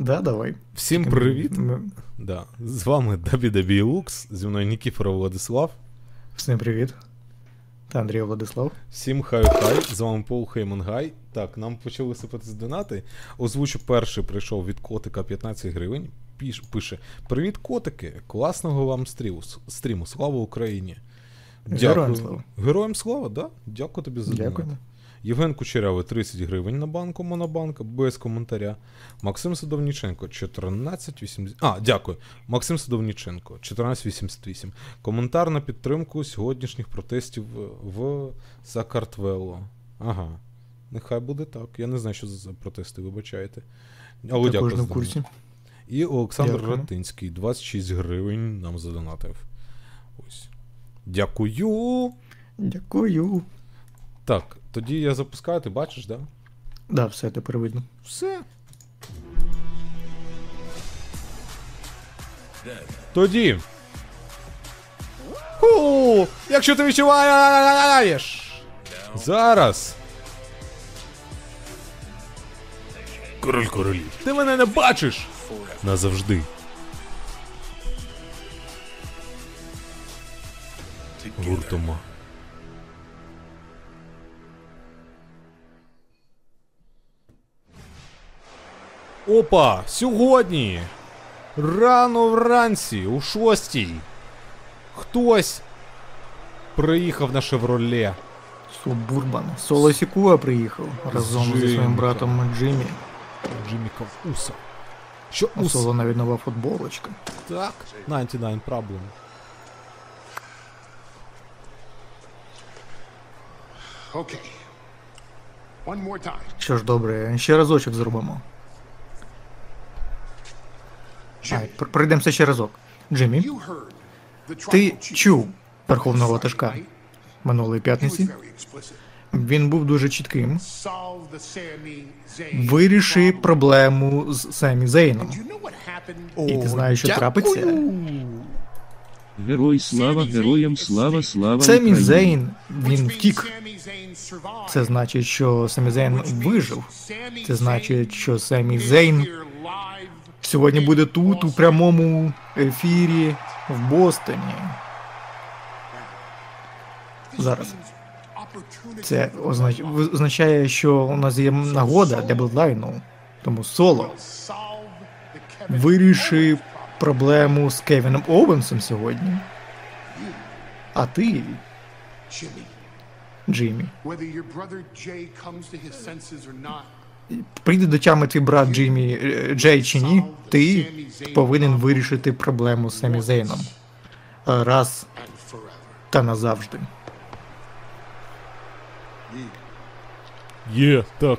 Да, давай. Всім привіт. ми- Да. З вами Дабі Лукс, зі мною Нікіфоров Владислав. Всім привіт. Та Андрій Владислав. Всім хай-хай, з вами Пол Хеймонгай. Так, нам почали сипатись донати. Озвучу перший прийшов від котика 15 гривень. Піш, пише: Привіт, котики! Класного вам стріму. стріму. Слава Україні! Героям слава. Героям слава, да? Дякую тобі за донат. Дякую. Євген Кучерявий 30 гривень на банку Монобанк, без коментаря. Максим Садовніченко 14,80. А, дякую. Максим Садовніченко 14,88. Коментар на підтримку сьогоднішніх протестів в Сакартвело. Ага. Нехай буде так. Я не знаю, що за протести, вибачайте. Але дякую. в курсі. І Олександр Дякую. Ратинський 26 гривень нам задонатив. Ось. Дякую. Дякую. Так, тоді я запускаю, ти бачиш, да? Да, все тепер видно. Все. Тоді. Ху! Якщо ти відчуваєш. Зараз. Король королів. Ти мене не бачиш. Назавжди. Гуртома. Опа! Сьогодні! Рано вранці, у шостій. Хтось приїхав на шевроле. Субурбан. Соло Сікуа приїхав разом зі своїм братом Джиммі. Джиммі Уса. Що У соло навіть нова футболочка. Так. 99 problem. Okay. One more time. Що ж добре, ще разочок зробимо. Пройдемося ще разок. Джиммі, ти чув верховного ватажка минулої п'ятниці. Він був дуже чітким. Виріши проблему з Семі Зейном. І ти знаєш, що трапиться? Герой слава, героям слава, слава Семі Зейн, він втік. Це значить, що Семі Зейн вижив. Це значить, що Семі Зейн сьогодні буде тут, у прямому ефірі в Бостоні. Зараз. Це означає, що у нас є нагода для Блеклайну. Тому соло will solve the Kevin виріши Owens problem. проблему з Кевіном Оуенсом сьогодні. А ти, Джиммі, прийде до тями твій брат Джиммі е, Джей чи ні, ти повинен вирішити проблему з Семі Зейном. Раз та назавжди. Є, так.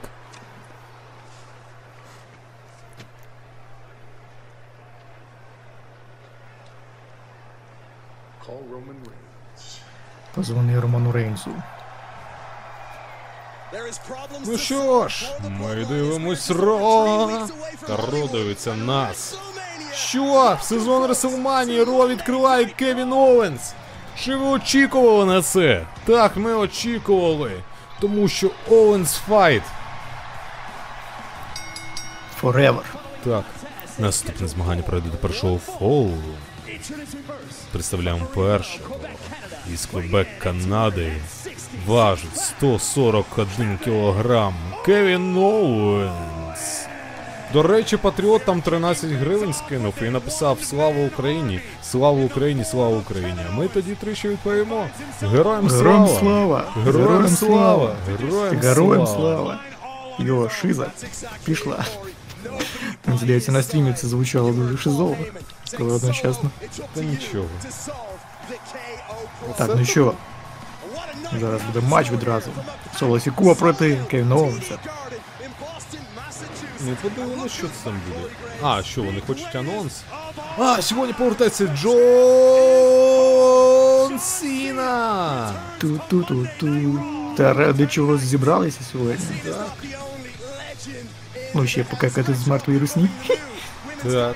Roman Reigns. Позвони Роману Рейнсу. Ну що ж, ми дивимось Raw. Та Raw дивиться нас. Що? В сезон Реслманії Raw відкриває Кевін Оуенс. Чи ви очікували на це? Так, ми очікували. Тому що Оуенс fight. Forever. Так. Наступне змагання пройде до першого фолу. Представляємо першого. Із Квебек Канади. Важить 141 кілограм. Кевін Оуенс. До речі, Патріот там 13 гривень скинув і написав Слава Україні! Слава Україні! Слава Україні! Ми тоді тричі відповімо. Героям Героям слава! слава! Героям слава! Героям слава! слава! Йо, шиза пішла. Здається, на стрімі це звучало дуже шизово. Коли одночасно. Та нічого. Так, ну що, зараз буде матч відразу. Соло Сікуа проти Кевіна Оуенса. Ми подивимося, що це там буде. А, що, вони хочуть анонс? А, сьогодні повертається Джон Сіна! Ту-ту-ту-ту. Та ради чого зібралися сьогодні? Ну ще покакати з мертвої русні. Так.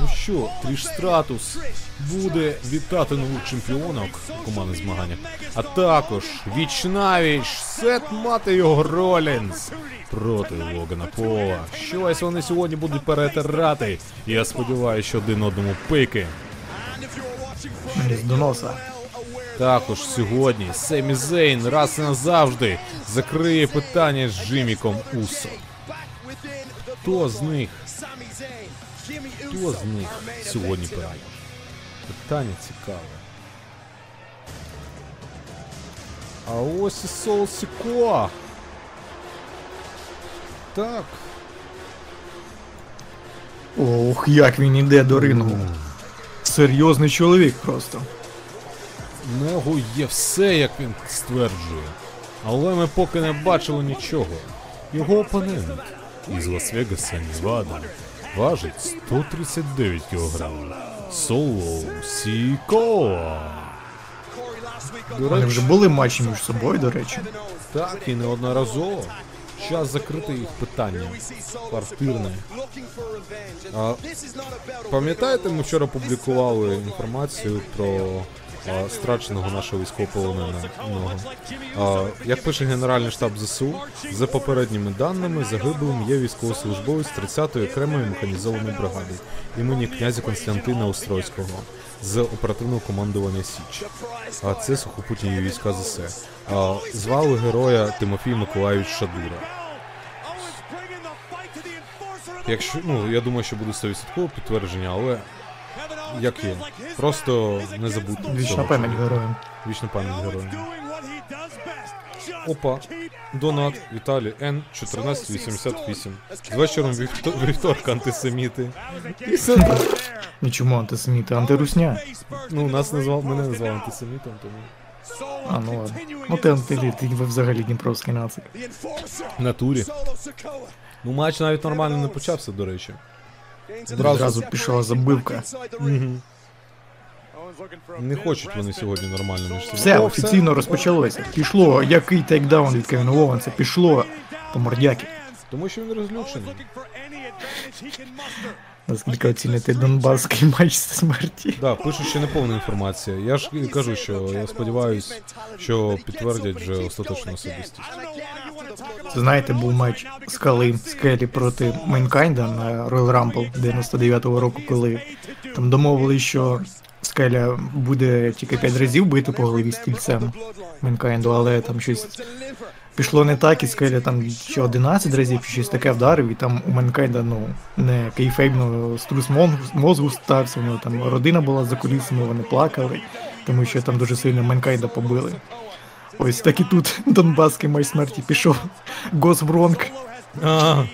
Ну що, Тріш Стратус буде вітати нових чемпіонок у командних змаганнях, а також віч навіч Сет Матео Ролінс проти Логана Пола. Щось вони сьогодні будуть перетирати. Я сподіваюся, що один одному пики. Мені доноса. Також сьогодні Семі Зейн раз і назавжди закриє питання з Джиміком Усо. Хто з них? Хто з них сьогодні переможе? Питання цікаве. А ось і Сол Сіко. Так. Ох, як він іде до рингу. Серйозний чоловік просто. У нього є все, як він стверджує. Але ми поки не бачили нічого. Його опонент із Лас-Вегаса, Невада, важить 139 кг. Соло Сіко. До Вони вже були матчі між собою, до речі. так і неодноразово. Час закрити їх питання. Квартирне. А, пам'ятаєте, ми вчора публікували інформацію про а, страченого нашого військовополоненого? А, як пише Генеральний штаб ЗСУ, за попередніми даними, загиблим є військовослужбовець 30-ї окремої механізованої бригади імені князя Константина Острозького з оперативного командування Січ. А це сухопутні війська ЗС. А, звали героя Тимофій Миколаївич Шадура. Якщо ну я думаю, що буде 100% підтвердження, але як є, просто не забудьте. Вічна пам'ять героям. Вічна пам'ять героям. Опа, донат Віталій Н 1488. З вечором вівто- вівторка антисеміти. І все. Нічому антисеміти, антирусня. Ну, нас назвав, мене назвав антисемітом, тому. А, ну ладно. Ну ти антиліт, ти взагалі дніпровський нацик. В натурі. Ну, матч навіть нормально не почався, до речі. Одразу пішла забивка. Не хочуть вони сьогодні нормально між собою. Все офіційно розпочалося. Пішло, який тейкдаун від Кевіна Оуенса, пішло по мордяки. Тому що він розлючений. Наскільки оціните донбаський матч смерті. Да, пишуть, що не повна інформація. Я ж і кажу, що я сподіваюся, що підтвердять вже остаточну особистість. Знаєте, був матч скали Скелі проти Мейнкайнда на Royal Rumble 99-го року, коли там домовили, що Скеля буде тільки 5 разів бити по голові стільцем Мейнкайнду, але там щось пішло не так, і Скеля там ще 11 разів чи щось таке вдарив, і там у Мейнкайнда, ну, не кейфейбно струс мозгу стався, у нього там родина була за кулісами, вони плакали, тому що там дуже сильно Мейнкайнда побили. Ось так і тут Донбаський май смерті пішов. Госбронк. А,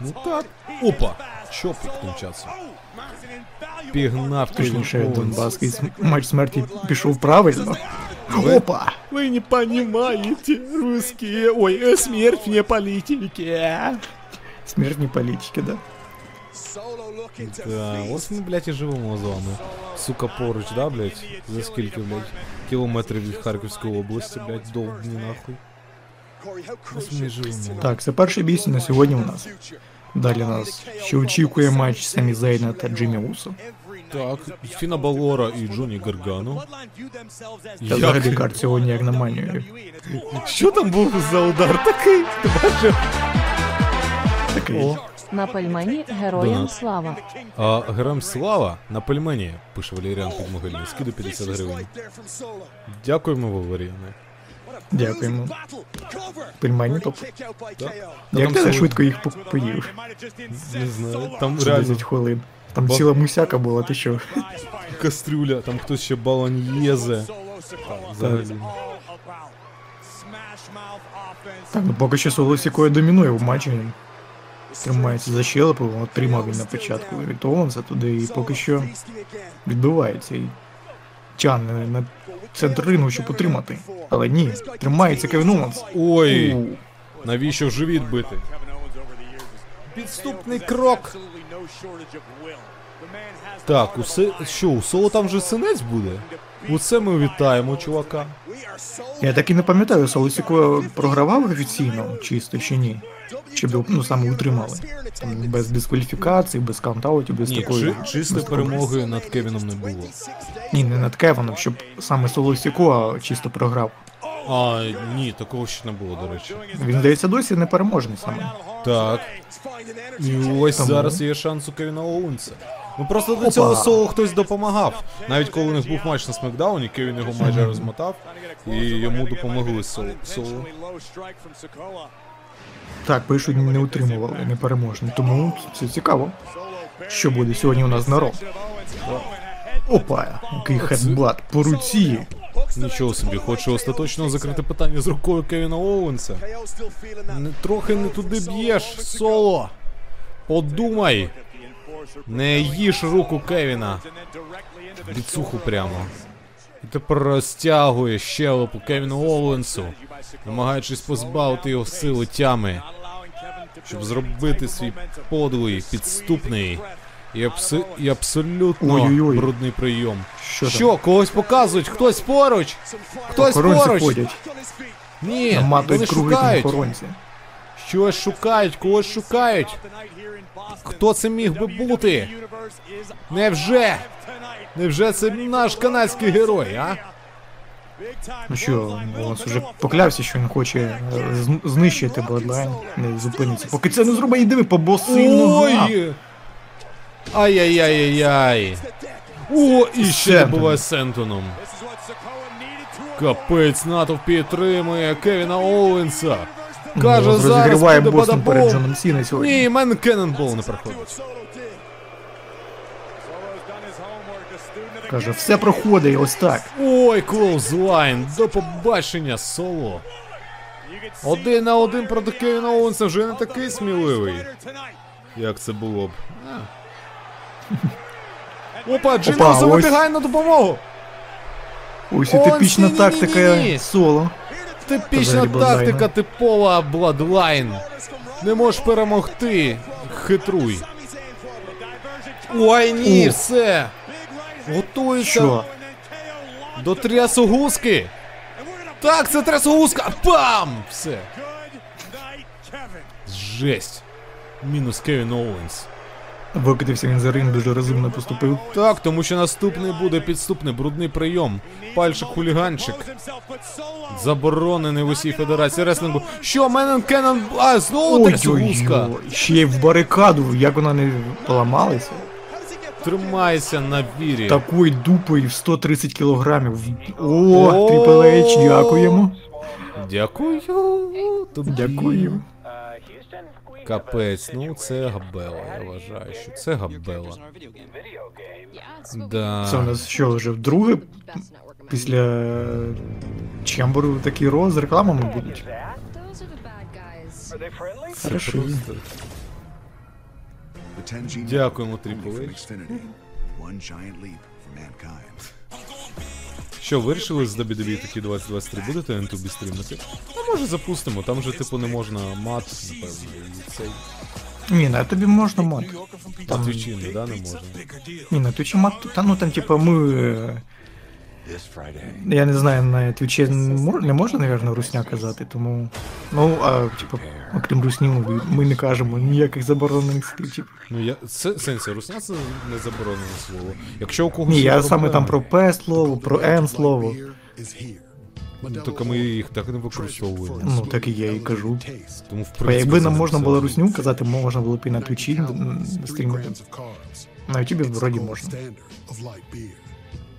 ну так. Опа! Чопик тим часом. Пігнав Точніше, с- матч смерті пішов правильно. Опа! Вы не понимаете, русские. Ой, э, смерть вне политики. Смертні політики, да. Да, ось ми, блядь, і живемо з вами. Сука, поруч, да, блядь? За скільки, блядь, кілометрів від Харківської області, блядь, довбні нахуй. Ось ми і живемо. Так, це перший бій на сьогодні у нас. Далі нас ще очікує матч Самі Зейна та Джиммі Усо. Так, Фіна Балора і Джоні Гаргану. Та взагалі карт сьогодні як на манію. Що там був за удар такий? Ти бачив? Такий. О. На пельмені героям Донат. слава. А героям слава на пельмені, пише Валеріан Підмогильний. Скиду 50 гривень. Дякуємо, Валеріане. Дякуємо. Пельмені топ. Як ти швидко їх по- поїв? Не знаю, там реально 10 хвилин. Там Бо- ціла мусяка була, ти що? кастрюля, там хтось ще баланьєзе. Взагалі. Так, ну поки що Соло Сікоя домінує в матчі. Тримається за щелепу, отримав він на початку від Оуенса туди, і поки що відбивається і тягне на центр рингу, щоб утримати. Але ні, тримається Кевін Оуенс. Ой, У, навіщо живіт бити? Підступний крок. Так, усе що, у соло там вже синець буде? Оце ми вітаємо, чувака. Я так і не пам'ятаю, Соло Сікоя програвав офіційно, чисто чи ні. Щоб ну саме утримали. Там без дискваліфікацій, без каунтаутів, без Ні, такої. чи, чистої без перемоги над Кевіном не було. Ні, не над Кевіном, щоб саме Соло Сікоа чисто програв. А, ні, такого ще не було, до речі. Він здається досі непереможний саме. Так. І ось Тому? зараз є шанс у Кевіна Оуенса. Ну просто до Опа. цього соло хтось допомагав. Навіть коли у них був матч на Смакдауні, Кевін його майже розмотав, і йому допомогли соло. соло. Так, пишуть, не утримували непереможний. Тому це цікаво. Що буде сьогодні у нас на Ро? Опа, який хедбат по руці. Нічого собі, хочу остаточно закрити питання з рукою Кевіна Оуенса. Не, трохи не туди б'єш, соло. Подумай. Не їж руку Кевіна. Біцуху прямо. І тепер розтягує щелепу Кевіну Оуенсу, намагаючись позбавити його сили тями, щоб зробити свій подлий, підступний і, абсо- і абсолютно Ой-ой-ой. брудний прийом. Що? Що, когось показують? Хтось поруч? Хтось Охоронці поруч? ходять, Ні, вони наматують круги там шукають. охоронці. Щось шукають, когось шукають. Хто це міг би бути? Невже? Невже це наш канадський герой, а? Ну що, Волос уже поклявся, що він хоче е, зн- знищити Bloodline, не зупиниться. Поки це не зробить, і диви по босу. Ой! Ай-яй-яй-яй-яй. О, і ще буває Сентоном. Капець, натовп підтримує Кевіна Оуенса. Каже, Волос зараз буде Бостон перед. Джоном Сіна сьогодні. Ні, мен Кеннонбол не проходить. Каже, все проходить ось так. Ой, клоузлайн, до побачення, соло. Один на один проти Кевіна Оуенса вже не такий сміливий. Як це було б. А. Опа, Джин Опа, ось. вибігає на допомогу. Ось і О, типічна ні-ні-ні-ні-ні. тактика соло. Типічна Bloodline. тактика типова Bloodline. Не можеш перемогти. Хитруй. Ой, ні, О. все. Готується Що? до трясогузки. Так, це трясогузка. Пам! Все. Жесть. Мінус Кевін Оуенс. Викотився він за ринг, дуже розумно поступив. Так, тому що наступний буде підступний брудний прийом. Пальчик хуліганчик. Заборонений в усій федерації реслінгу. Що, Менен Кеннон... А, знову трясогузка. Ой-ой-ой, ще й в барикаду, як вона не поламалася. Тримайся на вірі. Такою дупою в 130 кілограмів. О. Triple дякуємо. Дякую. Дякую. Капець, ну це габела, я вважаю, що це габела. Да. Це у нас що, вже вдруге після Чемберу такі ро з рекламами будуть. Хорошо. Дякуємо, Triple Що, вирішили з WWE такі 2023 будете N2B стрімити? Ну, може запустимо, там же типу не можна мат, напевно, цей. Ні, на тобі можна мат. Там твічі, не, да, не можна. Ні, на твічі мат, та ну там типа ми. е, Я не знаю, на твічі не мор- не можна, напевно, русня казати, тому. Ну, а типа, окрім русні, ми- ми не кажемо ніяких заборонених слів. Ну я це сенсі, русня це не заборонене слово. Якщо у когось Ні, є я саме там про П слово, про Н слово. ну, так ми їх так не використовуємо. Ну, так і я і кажу. Тому в принципі. якби нам можна було русню казати, можна було б і на твічі стрімити. На ютубі вроді можна.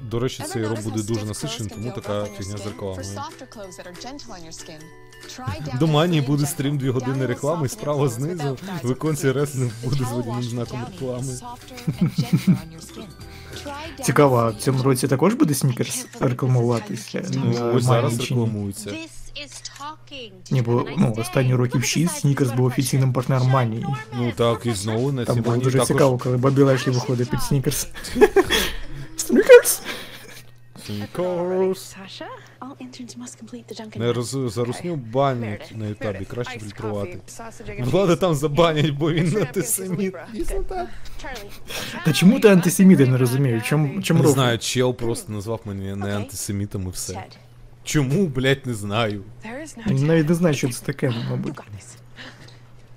До речі, цей роб буде дуже насичений, тому така фігня з рекламою. До манії буде стрім 2 години реклами, справа знизу в іконці буде з водяним знаком реклами. Цікаво, а в цьому році також буде снікерс рекламуватися? Ну, ось зараз Майні чи ні? рекламується. Ні, бо ну, останні років 6 Снікерс був офіційним партнером Манії. Ну так, і знову на Там цій було манії дуже також цікаво, коли Бобі Лешлі виходить під Снікерс. Снікерс! Не роз... за русню банять на ютабі, краще фільтрувати. Влада там забанять, бо він антисеміт. Та чому ти антисеміт, я не розумію? Чому, чому Не знаю, чел просто назвав мене не антисемітом і все. Чому, блять, не знаю. Навіть не знаю, що це таке, мабуть.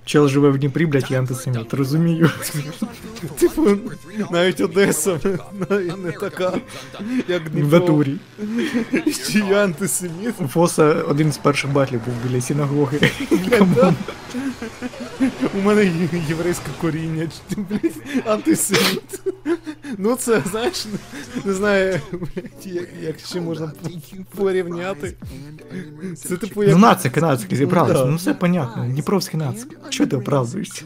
Чел живе в Дніпрі, блядь, і антисеміт, розумію. Типу, навіть Одеса не, не така, як В Дніпро. натурі. Чи я антисеміт? Фоса один з перших батлів був біля синагоги. У мене єврейське коріння, чи ти, блядь, антисеміт. Ну це, знаєш, не, знаю, блядь, як, ще можна порівняти. Це типу як. Ну нацики, нацики зібралися, ну все понятно, Дніпровський нацик. Чого ти оправдуєшся?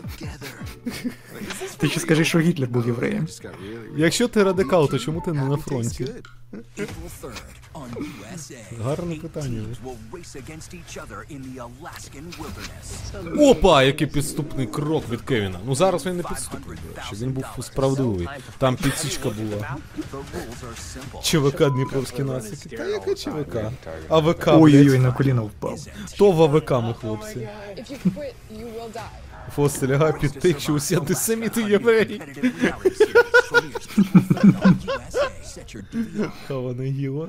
Ти ще скажи, що Гітлер був євреєм. Якщо ти радикал, то чому ти не на фронті? Гарне питання. Опа, який підступний крок від Кевіна. Ну зараз він не підступний, речі, він був справедливий. Там підсічка була. ЧВК Дніпровські нацики. Та яка ЧВК? АВК, Ой-ой-ой, на коліна впав. То в АВК ми, хлопці. Фости лягай під тих, що усі антисеміти євреї. Хавана гіла.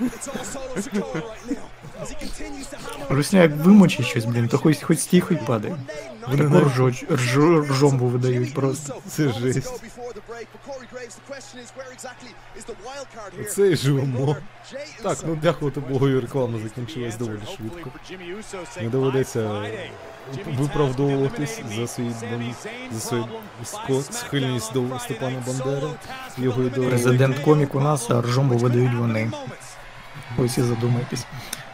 Русня як вимочить щось, блін, то хоч хоч стій, хоч падає. Вони таку ржоч, ржо, ржомбу видають просто. Це жесть. Це живемо. Так, ну дякувати Богу, і реклама закінчилась доволі швидко. Не доведеться виправдовуватись за бан- за свою схильність до Степана Бандери, його ідеології. Президент комік у нас, а ржомбу видають вони. Ось всі задумаєтесь.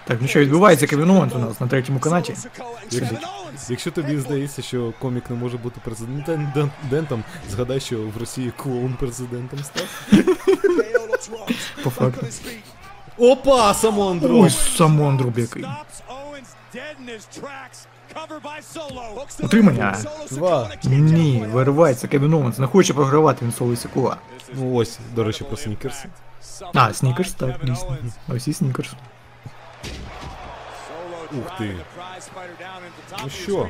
Так, ну що відбувається Кевін Оуенс у нас на третьому канаті. Якщо, Якщо тобі здається, що комік не може бути президентом, згадай, що в Росії клоун президентом став. По факту. Опа, Самондру! Ой, самон друб який. Утримання. Два. Ні, виривається Кевін Оуенс, не хоче програвати він соло Сікула. Ну ось, до речі, про снікерс. А, Снікерс, так, дійсно. Ось і Снікерс. Ух ти. Ну що?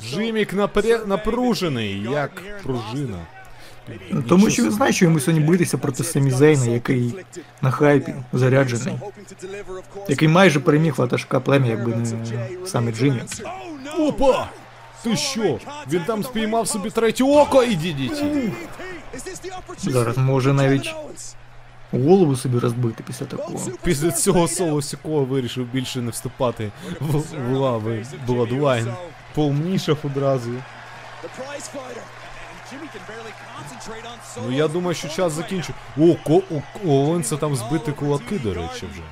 Джимік напря... напружений, як пружина. Тому що він знає, що йому сьогодні битися проти Семі Зейна, який на хайпі заряджений, який майже переміг ватажка плем'я, якби не саме Джиммі. Опа! Ти що? Він там спіймав собі третє око і дідіті. Зараз може навіть голову собі розбити після такого. Після цього соло Сікова вирішив більше не вступати в, в лави Bloodline. Поумнішав одразу. Ну я думаю, що час закінчу. О, ко, у Оуенса там збити кулаки, до речі, вже.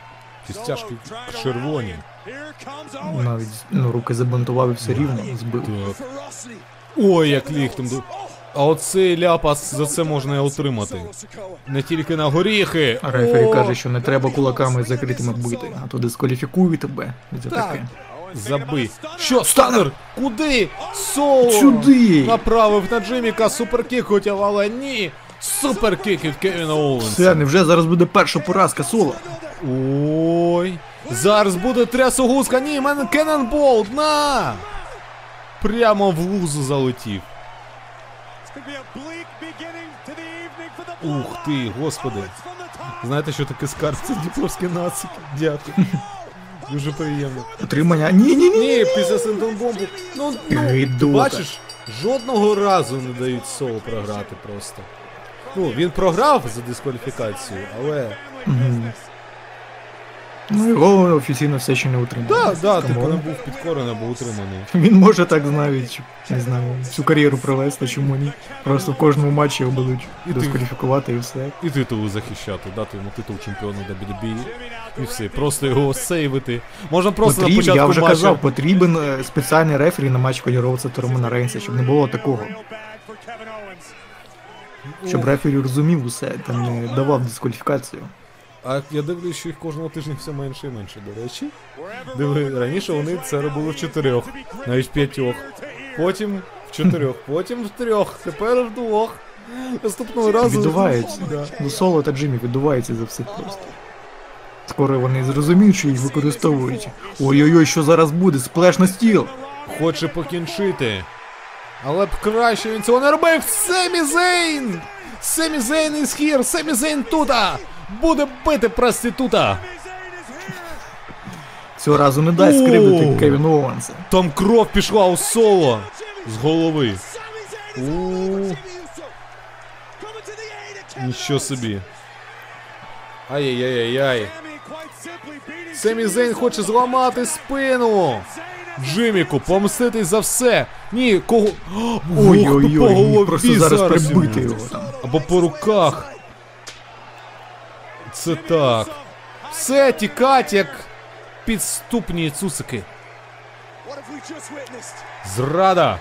Кістяшки червоні. Навіть ну, руки забинтував і все рівно збив. Так. Ой, як ліхтем. ду- А оцей ляпас за це можна і отримати. Не тільки на горіхи. Рефері каже, що не треба кулаками закритими бити, а то дискваліфікують тебе. Так. таке. Забий. Що, станер? Куди? Соло! Сюди! Направив на Джиміка суперкік хотів, але ні. Суперкік від Кевіна Оуенса. Все, невже зараз буде перша поразка соло? Ой. Зараз буде трясогузка. Ні, в мене Кеннонболт, на! Прямо в лузу залетів. Ух ти, господи. Знаєте, що таке скарб? Це дніпровські нацики. Дякую. Дуже приємно. Отримання. Ні, ні, ні. Ні, після Сентонбомбу. Ну, ну Гидота. бачиш, жодного разу не дають соло програти просто. Ну, він програв за дискваліфікацію, але. Ну його офіційно все ще не утримали. Да, да, типу не був підкорений або утриманий. Він може так навіть, не знаю, всю кар'єру провести, чому ні. Просто в кожному матчі його будуть І дискваліфікувати і все. І титулу захищати, дати йому титул чемпіона WWE. І все, просто його сейвити. Можна просто на початку я вже матча. казав, потрібен е, спеціальний рефері на матч Коді Роудса та Романа Рейнса, щоб не було такого. Щоб рефері розумів усе, там не давав дискваліфікацію. А я дивлюсь, що їх кожного тижня все менше і менше, до речі. Диви, раніше вони це робили в чотирьох, навіть в п'ятьох. Потім в чотирьох, потім в трьох, тепер в двох. Наступного разу. Віддувається. Да. Ну соло та Джиммі віддувається за всіх просто. Скоро вони зрозуміють, що їх використовують. Ой-ой-ой, що зараз буде? Сплеш на стіл! Хоче покінчити. Але б краще він цього не робив. Семі Зейн! Семі Зейн із хір! Семі Зейн тута! Буде бити проститута! Цього разу не О! скривдити Кевіна Оуенса. Там кров пішла у соло з голови. Нічого собі. Ай-яй-яй-яй. Семі Зейн хоче зламати спину. Джиміку, помститись за все. Ні, кого. Ой-ой-ой, просто зараз прибити його там. Або по руках. Це так. Все тікать, як підступні цусики. Зрада.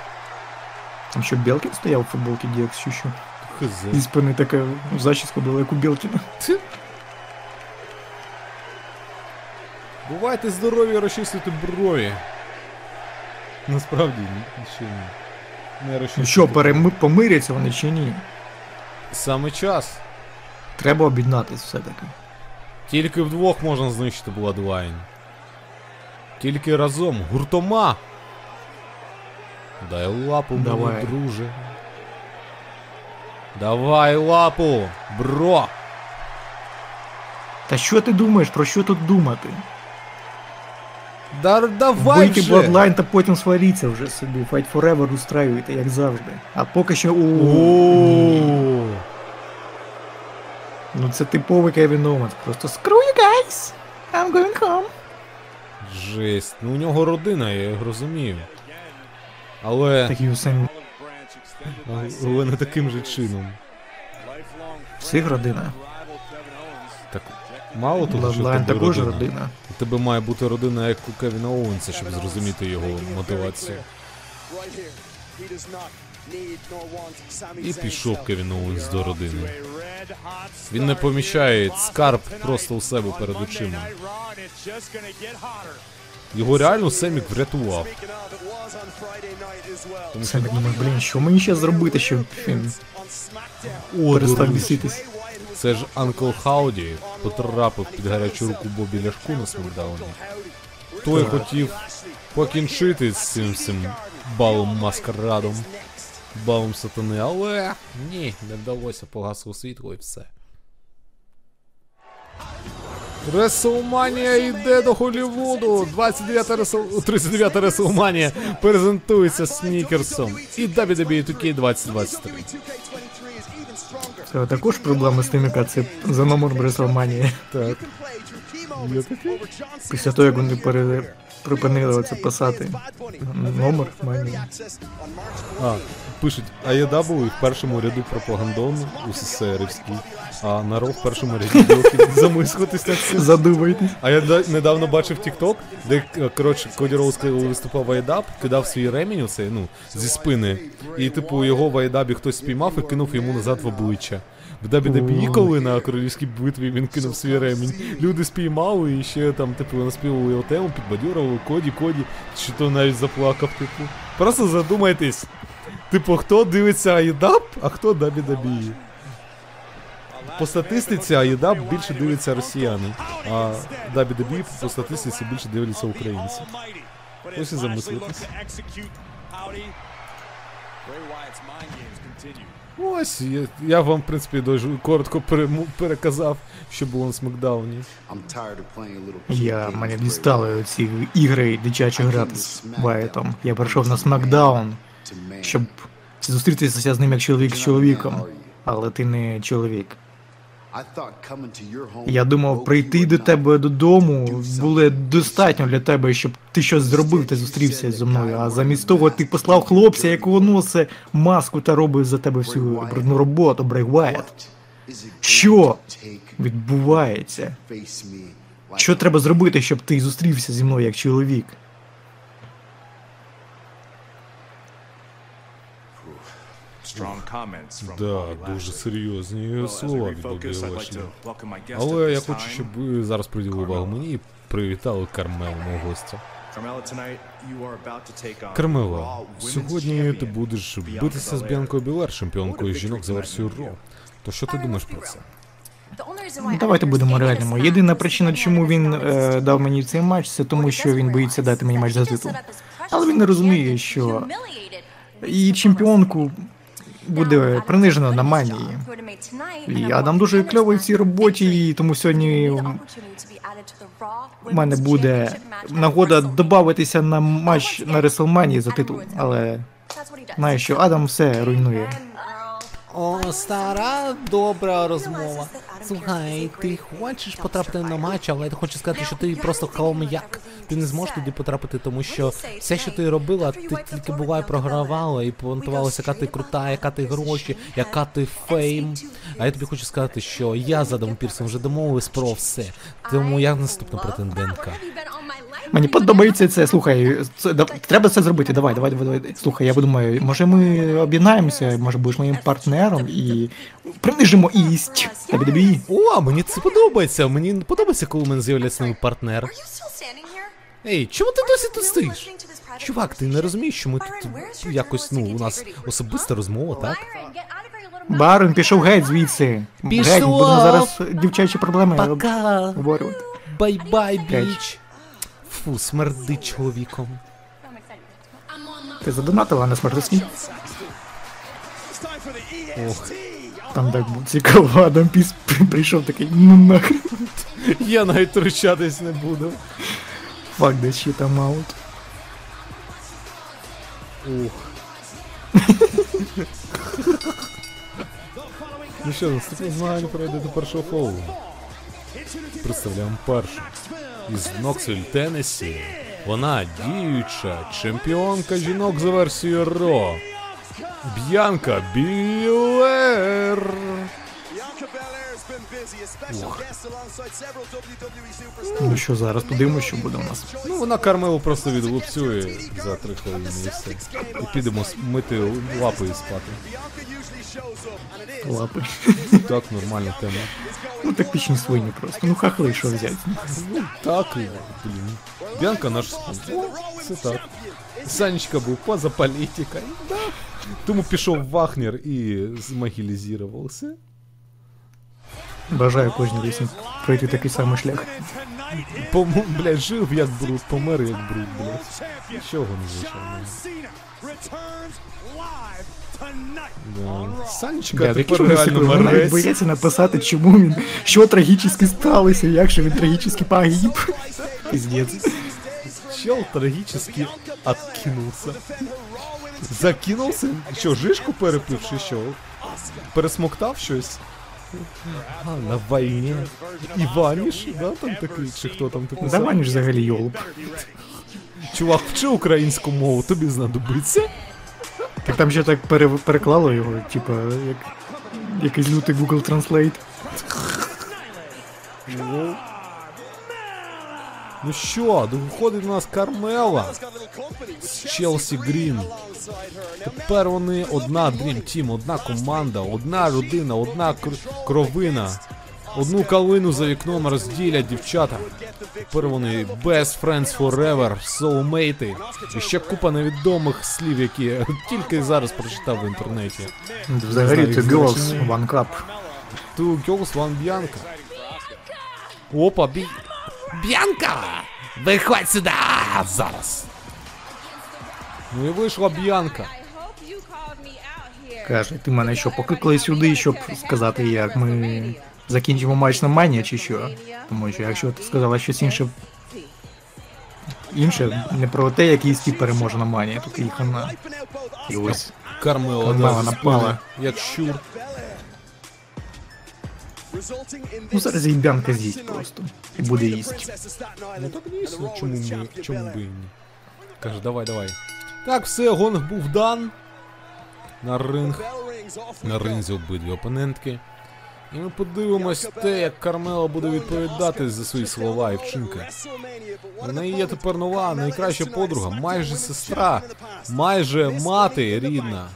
Там що Белкін стояв у футболці Діакс чи що? Хз. Зі спини така зачіска була, як у Белкіна. Бувайте здорові, розчистити брові. Насправді, ще ні. Не Ну розчистити. що, переми... помиряться вони чи ні? Саме час. Треба об'єднатись все-таки. Тільки вдвох можна знищити Bloodline. Тільки разом, гуртома. Дай лапу, мені, друже. Давай лапу, бро. Та що ти думаєш, про що тут думати? Да, давай Вийти вже. Bloodline та потім сваріться вже собі. Fight Forever устраюєте, як завжди. А поки що у. Ну це типовий Кевін Оуенс. Просто screw you guys! I'm going home. Жесть. Ну у нього родина, я його розумію. Але, Такі усім але не таким же чином. всіх родина. Так мало того, що тебе також родина. родина. У тебе має бути родина, як у Кевіна Оуенса, щоб зрозуміти його мотивацію. І пішов Кевін Оуенс до родини. Він не поміщає скарб просто у себе перед очима. Його реально Семік врятував. Тому Це так думаю, блін, що мені ще зробити, щоб він перестав біситись. Це ж Анкл Хауді потрапив під гарячу руку Бобі Ляшку на смакдауні. Той хотів покінчити з цим всім балом маскарадом, балом сатани, але ні, не вдалося погасло світло і все. Реселманія йде до Голлівуду. 29 Ресел... 39 Реселманія презентується снікерсом. І WWE 2K 2023. Це також проблема з тим, яка це за номером WrestleMania. Так. Після того, як вони пере... припинили оце писати номер Манії. А, пишуть, AEW в першому ряду пропагандону у СССРівській, а народ в першому ряді цим. Задумайтесь. А я да- недавно бачив TikTok, де е, коротше Коді Роуз, виступав в AEW, кидав свій ремінь оцей, ну, зі спини. І типу його в AEW хтось спіймав і кинув йому назад в обличчя. В WWE, коли на королівській битві він кинув свій ремінь, люди спіймали і ще там, типу, наспівали його тему, підбадьорували Коді, Коді, що то навіть заплакав, типу. Просто задумайтесь. Типу, хто дивиться AEW, а хто WWE? По статистиці AEW більше дивиться росіяни, а WWE по статистиці більше дивляться українці. Ось і замислитись. Ось, я, я вам, в принципі, дуже коротко перему- переказав, що було на смакдауні. Я мене дістали ці ігри дитячі грати з Вайтом. Я прийшов на смакдаун, щоб зустрітися з ним як чоловік з чоловіком. Але ти не чоловік. Я думав, прийти до тебе додому було достатньо для тебе, щоб ти щось зробив та зустрівся зі мною. А замість того ти послав хлопця, якого носить маску та робить за тебе всю брудну роботу, Брей Вайт. Що відбувається? Що треба зробити, щоб ти зустрівся зі мною як чоловік? Да, дуже серйозні слова від Бобі Лешлі. Але я хочу, щоб ви зараз приділили увагу мені і привітали Кармелу, мого гостя. Кармела, сьогодні ти будеш битися з Б'янкою Білер, чемпіонкою жінок за версією Ро. То що ти думаєш про це? Ну, давайте будемо реальними. Єдина причина, чому він е, дав мені цей матч, це тому, що він боїться дати мені матч за титул. Але він не розуміє, що і чемпіонку буде принижено на манії. І Адам дуже кльовий в цій роботі, і тому сьогодні в мене буде нагода додатися на матч на WrestleMania за титул, але знаю, що Адам все руйнує. О, стара добра розмова. Слухай, ти хочеш потрапити на матч, але я хочу сказати, що ти просто холм'як. Ти не зможеш туди потрапити, тому що все, що ти робила, ти тільки була програвала, і понтувалася, яка ти крута, яка ти гроші, яка ти фейм. А я тобі хочу сказати, що я з Адамом Пірсом вже домовилась про все. Тому я наступна претендентка. Мені подобається це. Слухай, це, да, треба це зробити. Давай, давай, давай, давай. Слухай, я думаю, може ми об'єднаємося, може будеш моїм партнером і принижимо ість. Тобі О, мені це подобається. Мені подобається, коли у мене з'являється новий партнер. Ей, чому ти досі тут стоїш? Чувак, ти не розумієш, що ми тут якось, ну, у нас особиста розмова, так? Барон пішов геть звідси. Пішов! Геть, будемо зараз дівчачі проблеми Пока! обговорювати. Bye-bye, bitch! Фу, смердить чоловіком. Ти задонатила, а не смертесні? Ох. Там так було цікаво, Адам Пірс прийшов такий, ну нахрен. Я навіть втручатись не буду. Fuck that shit, I'm out. Ух. ну що, наступне змагання пройде до першого фолу. Представляємо першу. Із Ноксвіль, Теннесі. Вона діюча чемпіонка жінок за версією Ро. Б'янка Білер. Ну що зараз, подивимося, що буде у нас. Ну, вона Кармелу просто відлупцює за три хвилини і все. І підемо мити лапи і спати. Лапи. Так, нормальна тема. Ну так пічні свині просто. Ну хахли, що взяти. Ну, так, блін. Бянка наш спонсор. Це так. Санечка був поза політикою. Да. Тому пішов Вахнер і змагілізувався. Бажаю кожній лісні пройти такий самий шлях. Пом... Блядь, жив як бруд, помер як бруд, блядь. Нічого не звичайно. Да. Санечка Бля, тепер реально вона мерець. боїться написати, чому він, що трагічно сталося, як же він трагічно погиб. Піздець. Чел трагически откинулся. Закинувся? Що, жишку перепив чи що? Пересмоктав щось? А, на війні. Іваніш, да, там такий, чи хто там такий? Да Ваня взагалі йолуп. Чувак, вчи українську мову, тобі знадобиться. Так там ще так пере, переклало його, типа, як якийсь лютий Google Translate. Ну що, виходить у нас Кармела з Челсі Грін. Тепер вони одна Dream Team, одна команда, одна родина, одна кр- кровина. Одну калину за вікном розділять дівчата. Тепер вони best friends forever, soulmate. І ще купа невідомих слів, які я тільки зараз прочитав в інтернеті. Взагалі їх Girls. One Cup. Two girls, one Б'янка. Опа, бі... Б'янка! Виходь сюди! Зараз! Ну і вийшла Б'янка. Каже, ти мене що покликали сюди, щоб сказати, як ми закінчимо матч на манія чи що? Тому що якщо ти сказала щось інше. Інше, не про те, який стіп переможе на манії, тут їх на. І ось. Кармела Кармела одразу напала. як щур. Ну зараз її бянка з'їсть просто. І буде їсть. Ну так дійсно, чому, ми, чому би і ні? Каже, давай, давай. Так, все, гонг був дан. На ринг. На ринзі обидві опонентки. І ми подивимось те, як Кармела буде відповідати за свої слова і вчинки. У неї є тепер нова, найкраща подруга, майже сестра, майже мати рідна.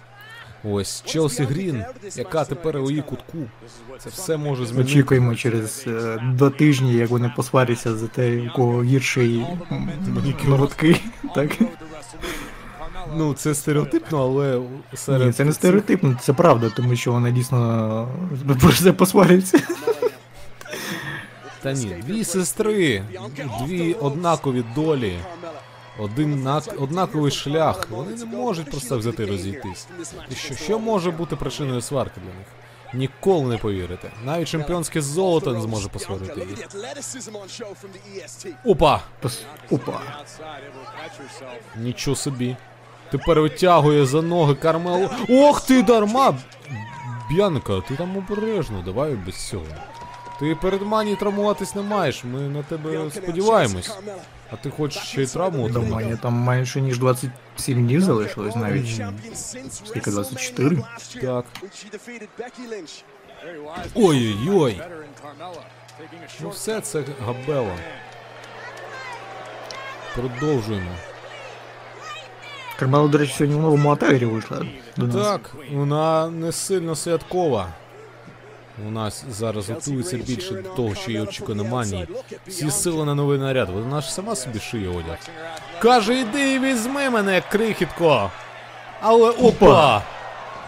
Ось Челсі Грін, яка тепер у її кутку. Це все може змінити. Очікуємо через е, два тижні, як вони посваряться за те, у кого гірший м. Так? Ну, це стереотипно, але серед Ні, це не стереотипно, це правда, тому що вони дійсно е, про це посваряться. Та ні, дві сестри, дві однакові долі. Один на... однаковий шлях. Вони не можуть просто взяти і розійтись. І що, що може бути причиною сварки для них? Ніколи не повірите. Навіть чемпіонське золото не зможе посварити їх. Опа! Опа. Нічого собі. Тепер витягує за ноги Кармелу. Ох ти дарма! Б'янка, ти там обережно, давай без цього. Ти перед мані травмуватись не маєш, ми на тебе сподіваємось. А ти хочеш ще й травму До отримати? мене там менше ніж 27 днів залишилось навіть. Скільки 24? Так. Ой-ой-ой. Ну все це габела. Продовжуємо. Кармела, до речі, сьогодні в новому атагері вийшла до нас. Так, вона не сильно святкова. У нас зараз готується більше до того, що її очікує на манії. Всі сили на новий наряд. Вона ж сама собі шиє одяг. Каже, іди і візьми мене, крихітко. Але опа!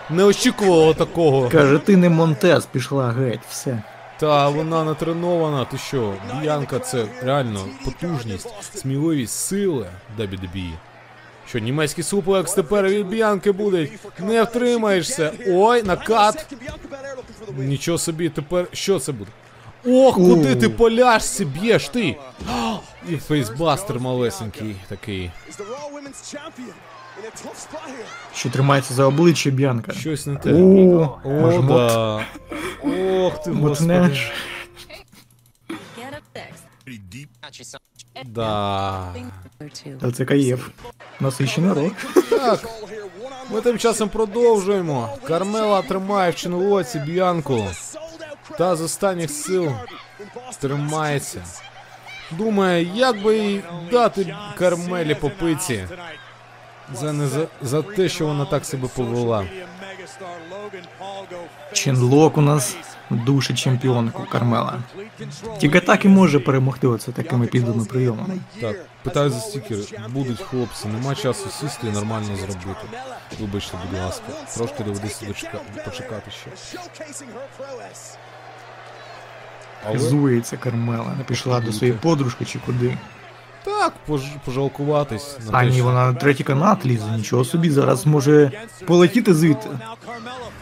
Не очікувала такого. Каже, ти не Монтез, пішла геть, все. Та вона натренована, ти що? Б'янка це реально потужність, сміливість, сила WWE. Що німецький суплекс тепер від Б'янки буде. Не втримаєшся. Ой, накат. Нічого собі, тепер що це буде? Ох, куди ти по ляжці б'єш ти? І фейсбастер малесенький такий. Що тримається за обличчя Б'янка. Щось не те. О, О, да. Ох ти, господи. Да. Та це Каєв. Насичений рот. Так. Ми тим часом продовжуємо. Кармела тримає в чиновоці б'янку. Та з останніх сил тримається. Думає, як би їй дати Кармелі по пиці. За, не за, за те, що вона так себе повела. Ченлок у нас душе чемпіонку Кармела. Тільки так і може перемогти оце такими підлими прийомами. Так, питаю за стікер. Будуть хлопці, нема часу сісти і нормально зробити. Вибачте, будь ласка, трошки доведеться дочека... почекати ще. Але... Хизується Кармела, не пішла до своєї подружки чи куди. Так, пож... пожалкуватись. На А те, ні, що- вона на третій канат лізе, нічого собі, зараз може полетіти звідти.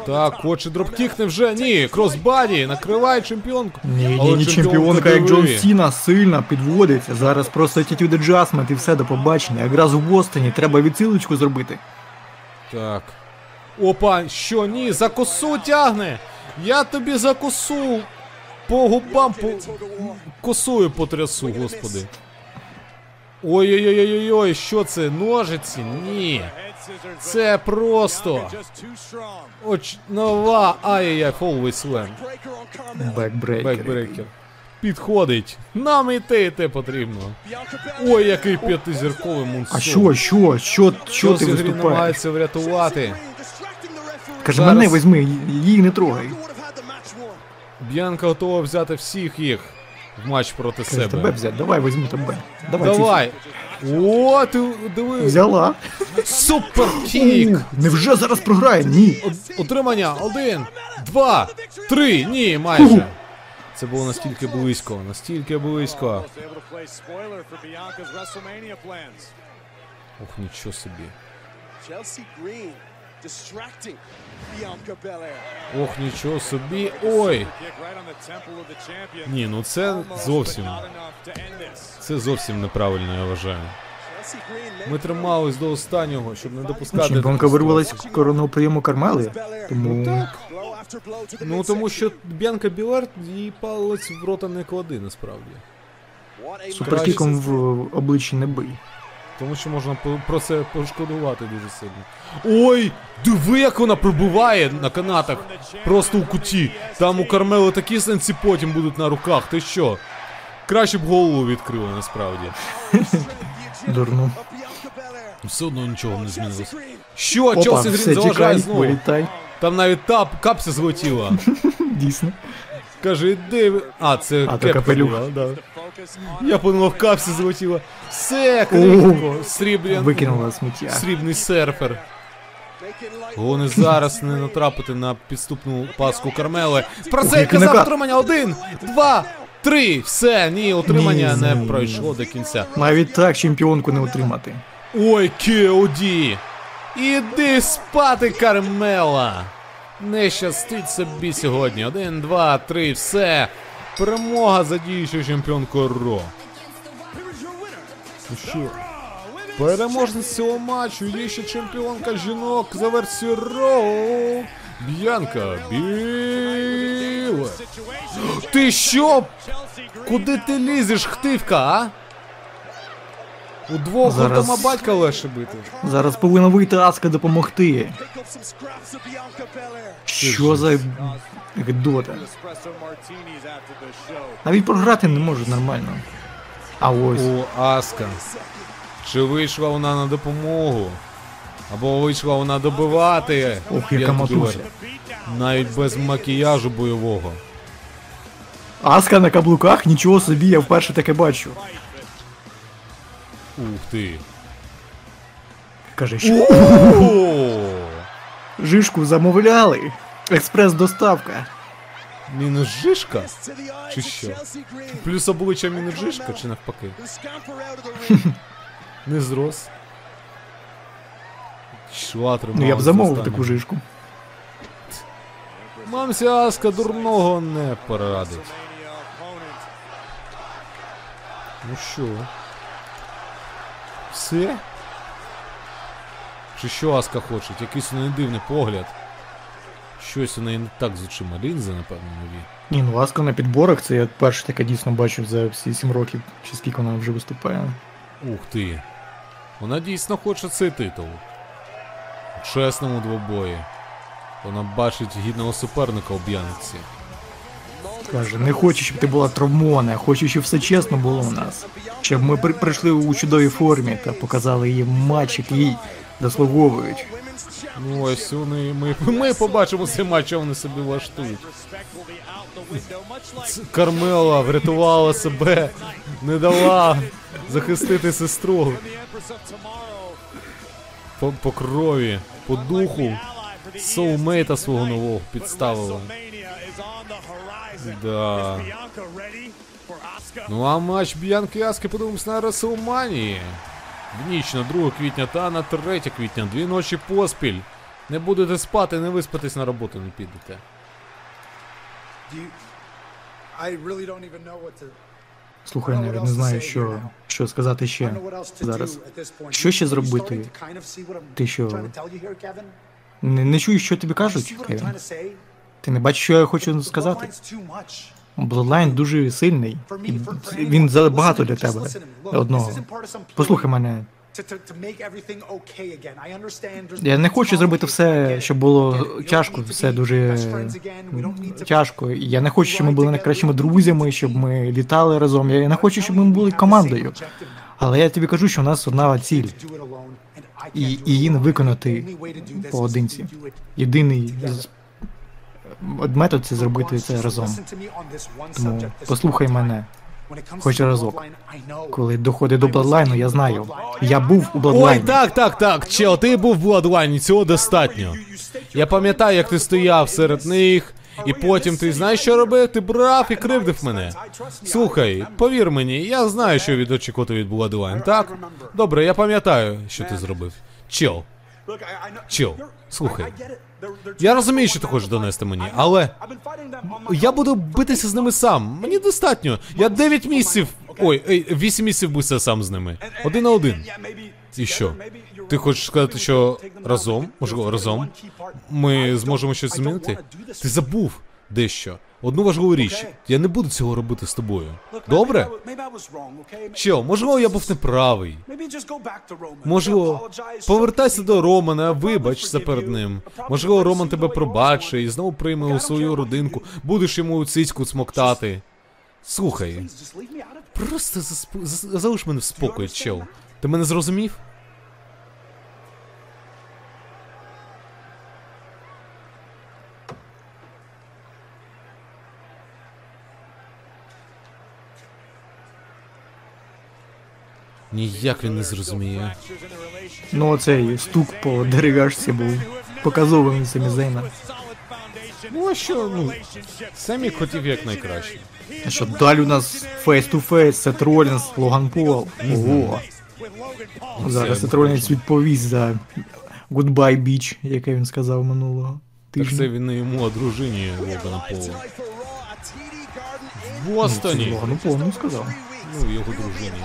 Так, хоче дропкікне вже. Ні, кросбаді, накриває чемпіонку. Ні, ні, ні, чемпіонка, як диви. Джон Сіна, сильно підводиться. Зараз просто attitude adjustment і все до побачення. Якраз у Бостоні треба відсилочку зробити. Так. Опа, що ні, за косу тягне. Я тобі за косу. По губам по... косою потрясу, господи. Ой-ой-ой-ой-ой, що це? Ножиці? Ні. Це просто. Оч... Нова. Ай-яй-яй, фолвей слем. Бекбрейкер. Бекбрекер. Підходить. Нам іти йти потрібно. Ой, який п'ятизірковий мунсон. А що, що, що, що ти виступаєш? намагається врятувати. Каже, Зараз- мене візьми, її не трогай. Б'янка готова взяти всіх їх в матч проти Каже, тебе себе. взяти, давай візьми тебе. Давай. Давай. О, ти диви. Взяла. Супер кік. Ух, Невже зараз програє? Ні. Отримання. Один, два, три. Ні, майже. Це було настільки близько, настільки близько. Ох, нічого собі. Chelsea Green distracting Bianca Belair. Ох, нічого собі. Ой. Ні, ну це зовсім. Це зовсім неправильно, я вважаю. Ми тримались до останнього, щоб не допускати. Чемпіонка вирвалась коронного прийому Кармели. Тому the Ну тому що Б'янка Білард їй палець в рота не клади насправді. Суперкіком в обличчі не бий. Тому що можна про це пошкодувати дуже сильно. Ой! Диви, як вона пробиває на канатах. Просто у куті. Там у Кармели такі сенсі потім будуть на руках. Ти що? Краще б голову відкрили насправді. Дурну. Все одно нічого не змінилось. Що? Челсі Грін заважає знову. Там навіть тап, капся злетіла. Дійсно. Каже, іди. ви- А, це А, то кепка капелюх. була, да. Я подумав, капсі злетіла. Все, крихко, сріблі... Викинула сміття. Срібний серфер. Головне зараз не натрапити на підступну паску Кармели. який Процейка накат. за втримання. Один, два, Три! Все, ні, утримання Ні, не ні. пройшло до кінця. Навіть так чемпіонку не утримати. Ой, Кеоді! Іди спати, Кармела! Не щастить собі сьогодні. Один, два, три, все. Перемога за діючу чемпіонку Ро. Ну що? Переможець цього матчу є ще чемпіонка жінок за версією Ро. Б'янка Біле. Ти що? Куди ти лізеш, хтивка, а? Удвох Зараз- дома батька легше бити. Зараз повинна вийти Аска допомогти. Що за гидота? Навіть програти не можуть нормально. А ось. О, Аска. Чи вийшла вона на допомогу? Або вийшла вона добивати? Ох, яка матуся. Навіть без макіяжу бойового. Аска на каблуках, нічого собі, я вперше таке бачу. Ух ти. Каже, що жишку замовляли. Експрес-доставка. Мінус жишка? Чи що? Плюс обличчя мінус жишка чи навпаки? Не зрос. Шла. Ну я б замовив таку жишку. Мамся Аска дурного не порадить. Ну що? Все? Чи що Аска хоче? Якийсь у неї дивний погляд. Щось у неї не так з очима. Лінзи, напевно, нові. Ні, ну Аска на підборах, це я перше таке дійсно бачу за всі сім років, чи скільки вона вже виступає. Ух ти. Вона дійсно хоче цей титул. У чесному двобої. Вона бачить гідного суперника у б'яниці. Каже, не хочу, щоб ти була травмована, хочу, щоб все чесно було у нас. Щоб ми при- прийшли у чудовій формі та показали їй матч, який заслуговують. Ну ось вони. Ми, ми побачимо цей матч, що вони собі влаштують. Кармела врятувала себе, не дала захистити сестру. По, по крові, по духу, соулмейта свого нового підставила. Да. Ну а матч Б'янки Аски подивимось на Реселманії. В ніч на 2 квітня та на 3 квітня. Дві ночі поспіль. Не будете спати, не виспатись на роботу не підете. Слухай, навіть не знаю, що, що сказати ще зараз. Що ще зробити? Ти що? Не, не чуєш, що тобі кажуть, Кевін? Ти не бачиш, що я хочу сказати? Bloodline дуже сильний. Він забагато для тебе одного. Послухай мене. Я не хочу зробити все, щоб було тяжко, все дуже тяжко. Я не хочу, щоб ми були найкращими друзями, щоб ми літали разом. Я не хочу, щоб ми були командою. Але я тобі кажу, що у нас одна ціль. І, її не виконати поодинці. Єдиний метод це зробити це разом. Тому послухай мене. Хоч разок. Коли доходить до Бладлайну, я знаю. Я був у Бладлайні. Ой, так, так, так, чел, ти був в Bloodline, цього достатньо. Я пам'ятаю, як ти стояв серед них, і потім ти знаєш, що робив? Ти брав і кривдив мене. Слухай, повір мені, я знаю, що від очікувати від Bloodline, так? Добре, я пам'ятаю, що ти зробив. Чел, чел, слухай. Я розумію, що ти хочеш донести мені, але я буду битися з ними сам. Мені достатньо. Я 9 місяців. Ой, ей, 8 місяців бився сам з ними. Один на один. І що? Ти хочеш сказати, що разом, можливо, разом, ми зможемо щось змінити? Ти забув дещо. Одну важливу річ. Я не буду цього робити з тобою. Добре? Чел, можливо, я був неправий. Можливо, повертайся до Романа, вибачся перед ним. Можливо, Роман тебе пробачить і знову прийме у свою родинку, будеш йому у цицьку смоктати. Слухай, просто засп- залиш мене в спокої, чел. Ти мене зрозумів? Ніяк він не зрозуміє. Ну оцей стук по дерев'яшці був показовим самі Зейна. Ну а що, ну, Семі хотів як найкраще. А що далі у нас face-to-face, Сет Ролінс, Логан Пол. Ого. Зараз Це Сет Ролінс відповість за Goodbye Bitch, яке він сказав минулого Так це він не йому, а дружині Логана Пола. Garden В Бостоні. Логану Полу не сказав. Ну, його дружині.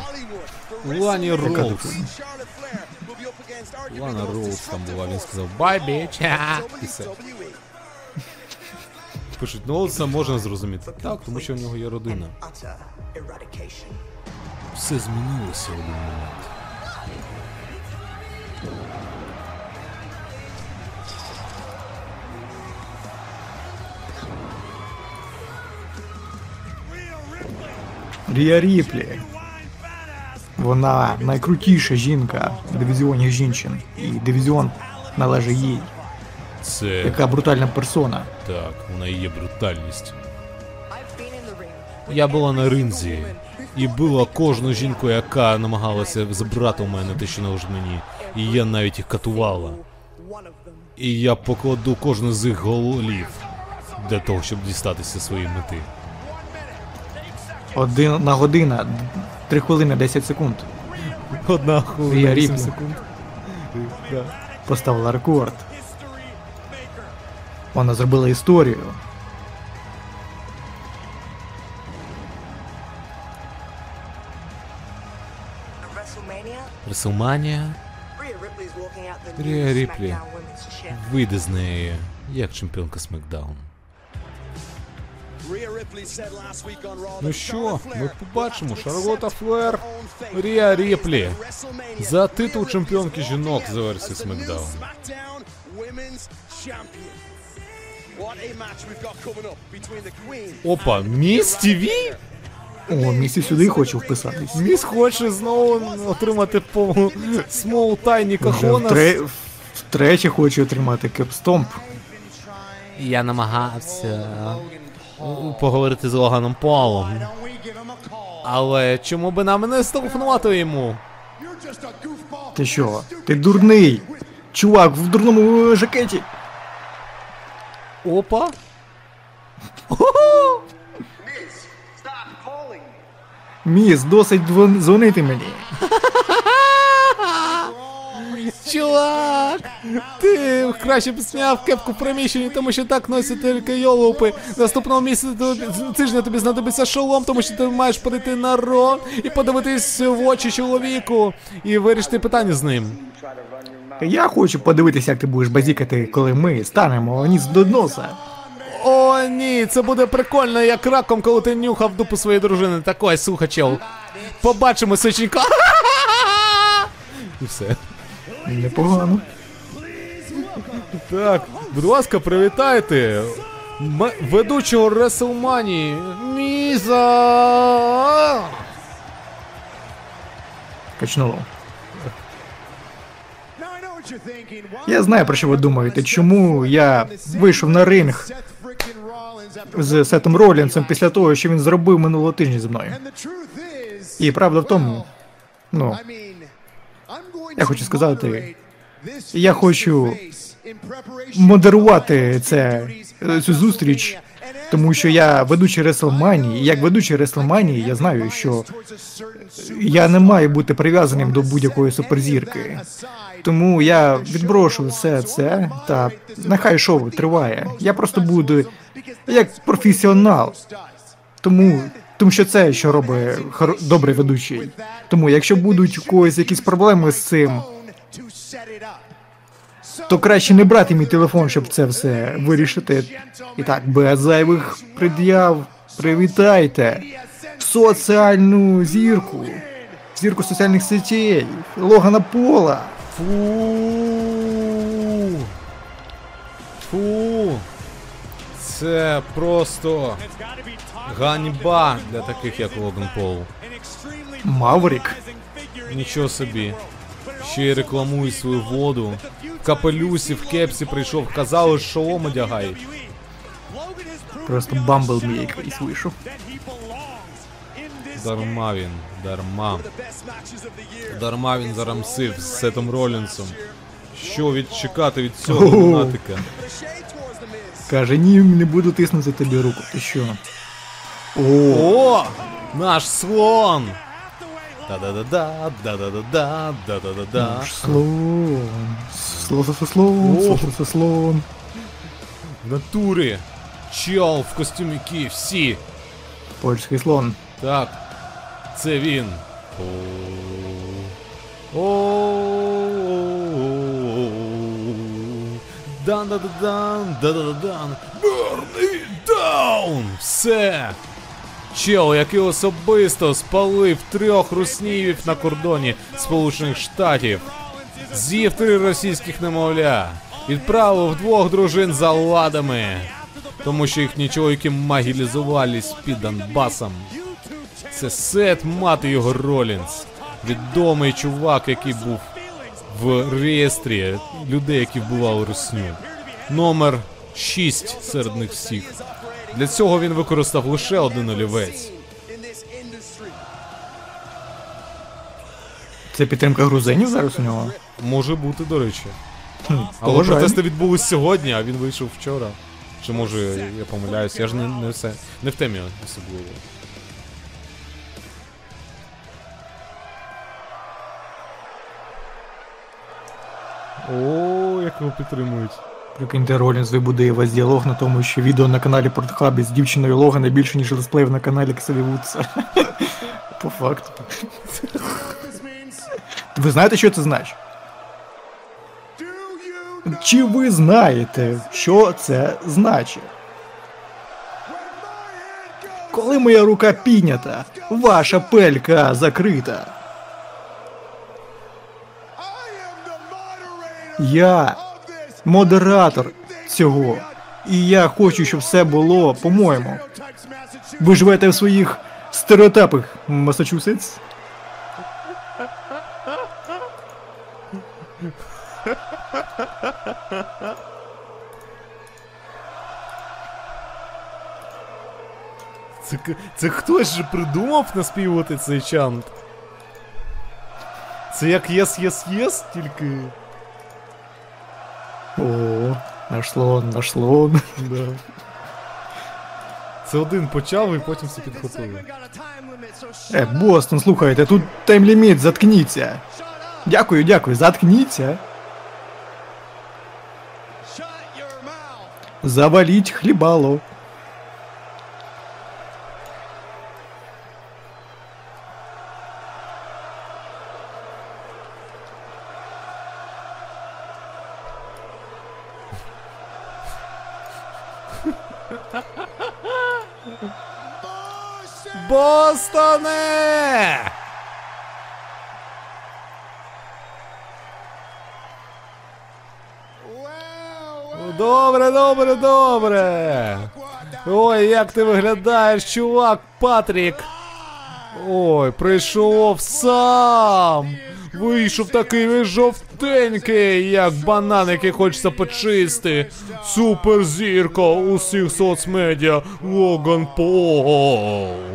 Лані Роуз. Лана Роуз там була, він сказав Bye, і все. Пишуть, ну це можна зрозуміти. Так, тому що в нього є родина. Все змінилося в один момент. Рія Ріплі. Вона найкрутіша жінка в дивізіоні жінчин. І дивізіон належить їй. Це Яка брутальна персона. так, вона і є брутальність. Я була на ринзі і била кожну жінку, яка намагалася забрати у мене те, що належить мені. І я навіть їх катувала. І я покладу кожну з їх голів для того, щоб дістатися своєї мети. Одна година, 3 хвилини 10 секунд. Одна хвилина 8 секунд. Да. Поставила рекорд. Вона зробила історію. Реслманія Рія Ріплі вийде з неї як чемпіонка Смакдаун. Ну що, ми побачимо Шарлота Флер, Рія Ріплі за титул чемпіонки жінок за версією Queen Опа, Міс ТВ? О, місці сюди хочу вписатись. Міс хоче знову отримати по Смол Тайні Вже Кахонас. втре... втрече хочу отримати кепстомп. Я намагався поговорити з Логаном Полом. Але чому би нам не стелефонувати йому? Ти що? Ти дурний! Чувак в дурному е, жакеті. Опа. Міс, досить дзвонити мені. Чувак! Ти краще б зняв кепку в приміщенні, тому що так носять тільки йолупи. Наступного місяця тижня тобі знадобиться шолом, тому що ти маєш прийти на ро і подивитись в очі чоловіку і вирішити питання з ним. Я хочу подивитися, як ти будеш базікати, коли ми станемо ніс до носа. О, ні, це буде прикольно, як раком, коли ти нюхав дупу своєї дружини. Такой, слухачел. Побачимо, сученько. І все. Непогано. Так, будь ласка, привітайте. М- ведучого Реселманії Міза. Качнуло. Я знаю, про що ви думаєте. Чому я вийшов на ринг з Сетом Ролінсом після того, що він зробив минулого тижня зі мною. І правда в тому, ну, I mean, I'm going Я хочу сказати, я хочу модерувати це, цю зустріч, тому що я ведучий Реслманії, і як ведучий Реслманії, я знаю, що я не маю бути прив'язаним до будь-якої суперзірки. Тому я відброшу все це, та нехай шоу триває. Я просто буду як професіонал. Тому, тому що це що робить хор- добрий ведучий. Тому якщо будуть у когось якісь проблеми з цим, то краще не брати мій телефон, щоб це все вирішити. І так, без зайвих пред'яв, привітайте соціальну зірку, зірку соціальних сетей, Логана Пола. Фу. Фу. Це просто ганьба для таких, як Логан Пол. Маврік. Нічого собі. Ще й рекламує свою воду. В капелюсі, в кепсі прийшов, казали, що шолом одягають. Просто Бамблбі якийсь вийшов. Дарма він, дарма. Дарма він зарамсив з Сетом Ролінсом. Що від чекати від цього Ого. лунатика? Каже, ні, не буду тиснути тобі руку. Ти що? О, О! Наш слон! Да-да-да-да, да-да-да-да, да-да-да-да. наш слон. Слон, слон, слон, О. слон, слон. В натурі. Чел в костюмі KFC. Польський слон. Так. Це він. Дан да да дан да да да дан Burn it down! Все! Чел, який особисто спалив трьох руснівів на кордоні Сполучених Штатів, з'їв три російських немовля, відправив двох дружин за ладами, тому що їхні чоловіки магілізувались під Донбасом. Це Сет, мати його Ролінс. Відомий чувак, який був в реєстрі людей, які вбивали русню. Номер 6 серед них всіх. Для цього він використав лише один олівець. Це підтримка грузинів зараз у нього? Може бути, до речі. Хм, Але поважаю. протести відбулись сьогодні, а він вийшов вчора. Чи може я помиляюсь, я ж не, не все не в темі особливо. О, як його підтримують. Прикиньте, Ролінс вибудує весь діалог на тому, що відео на каналі Портхабі з дівчиною Логана більше, ніж летсплеїв на каналі Кселі Вудса. По факту. Ви знаєте, що це значить? Чи ви знаєте, що це значить? Коли моя рука піднята, ваша пелька закрита. Я модератор цього. І я хочу, щоб все було, по-моєму. Ви живете в своїх стереотипах, Масачусетс? Це, це хтось же придумав наспівувати цей чант. Це як єс єс єс, тільки. О, нашло, нашло. Да. Це один почав і потім всі підхопили. Е, Бостон, слухайте, тут таймліміт, заткніться. Дякую, дякую, заткніться. Заваліть хлібало. Добре, добре. Ой, як ти виглядаєш, чувак, Патрік. Ой, прийшов сам. Вийшов такий жовтенький, як банан, який хочеться почисти. Суперзірка усіх соцмедіа Логан Пол.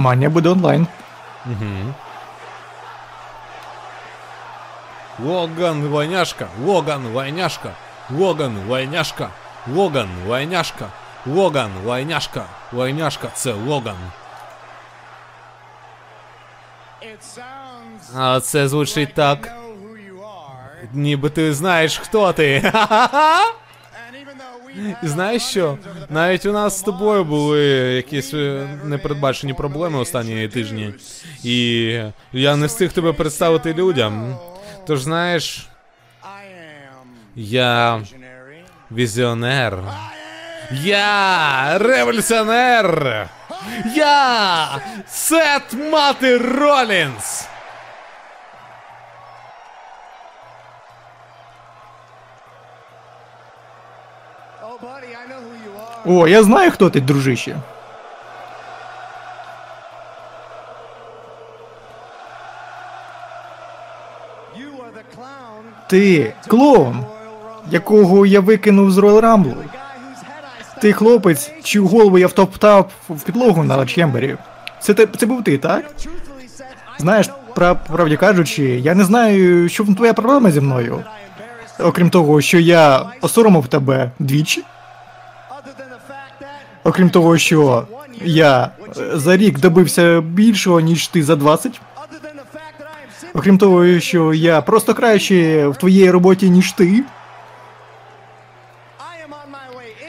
Мання буде онлайн. Логан Войняшка, Логан Войняшка, Логан Войняшка, Логан Войняшка, Логан Войняшка, Войняшка, це Логан. А це звучить так. Ніби ти знаєш, хто ти. І Знаєш що? Навіть у нас з тобою були якісь е, непередбачені проблеми останні тижні. І я не встиг тебе представити людям. Тож знаєш, я візіонер. Я революціонер! Я Сет Мати Ролінс! О, я знаю, хто ти, дружище. Ти клоун, якого я викинув з Royal Rumble. Ти хлопець, чию голову я втоптав в підлогу на чембері. Це, те- це був ти, так? Знаєш, пра- правді кажучи, я не знаю, що твоя проблема зі мною. Окрім того, що я осоромив тебе двічі. Окрім того, що я е, за рік добився більшого, ніж ти за 20. Окрім того, що я просто краще в твоїй роботі, ніж ти.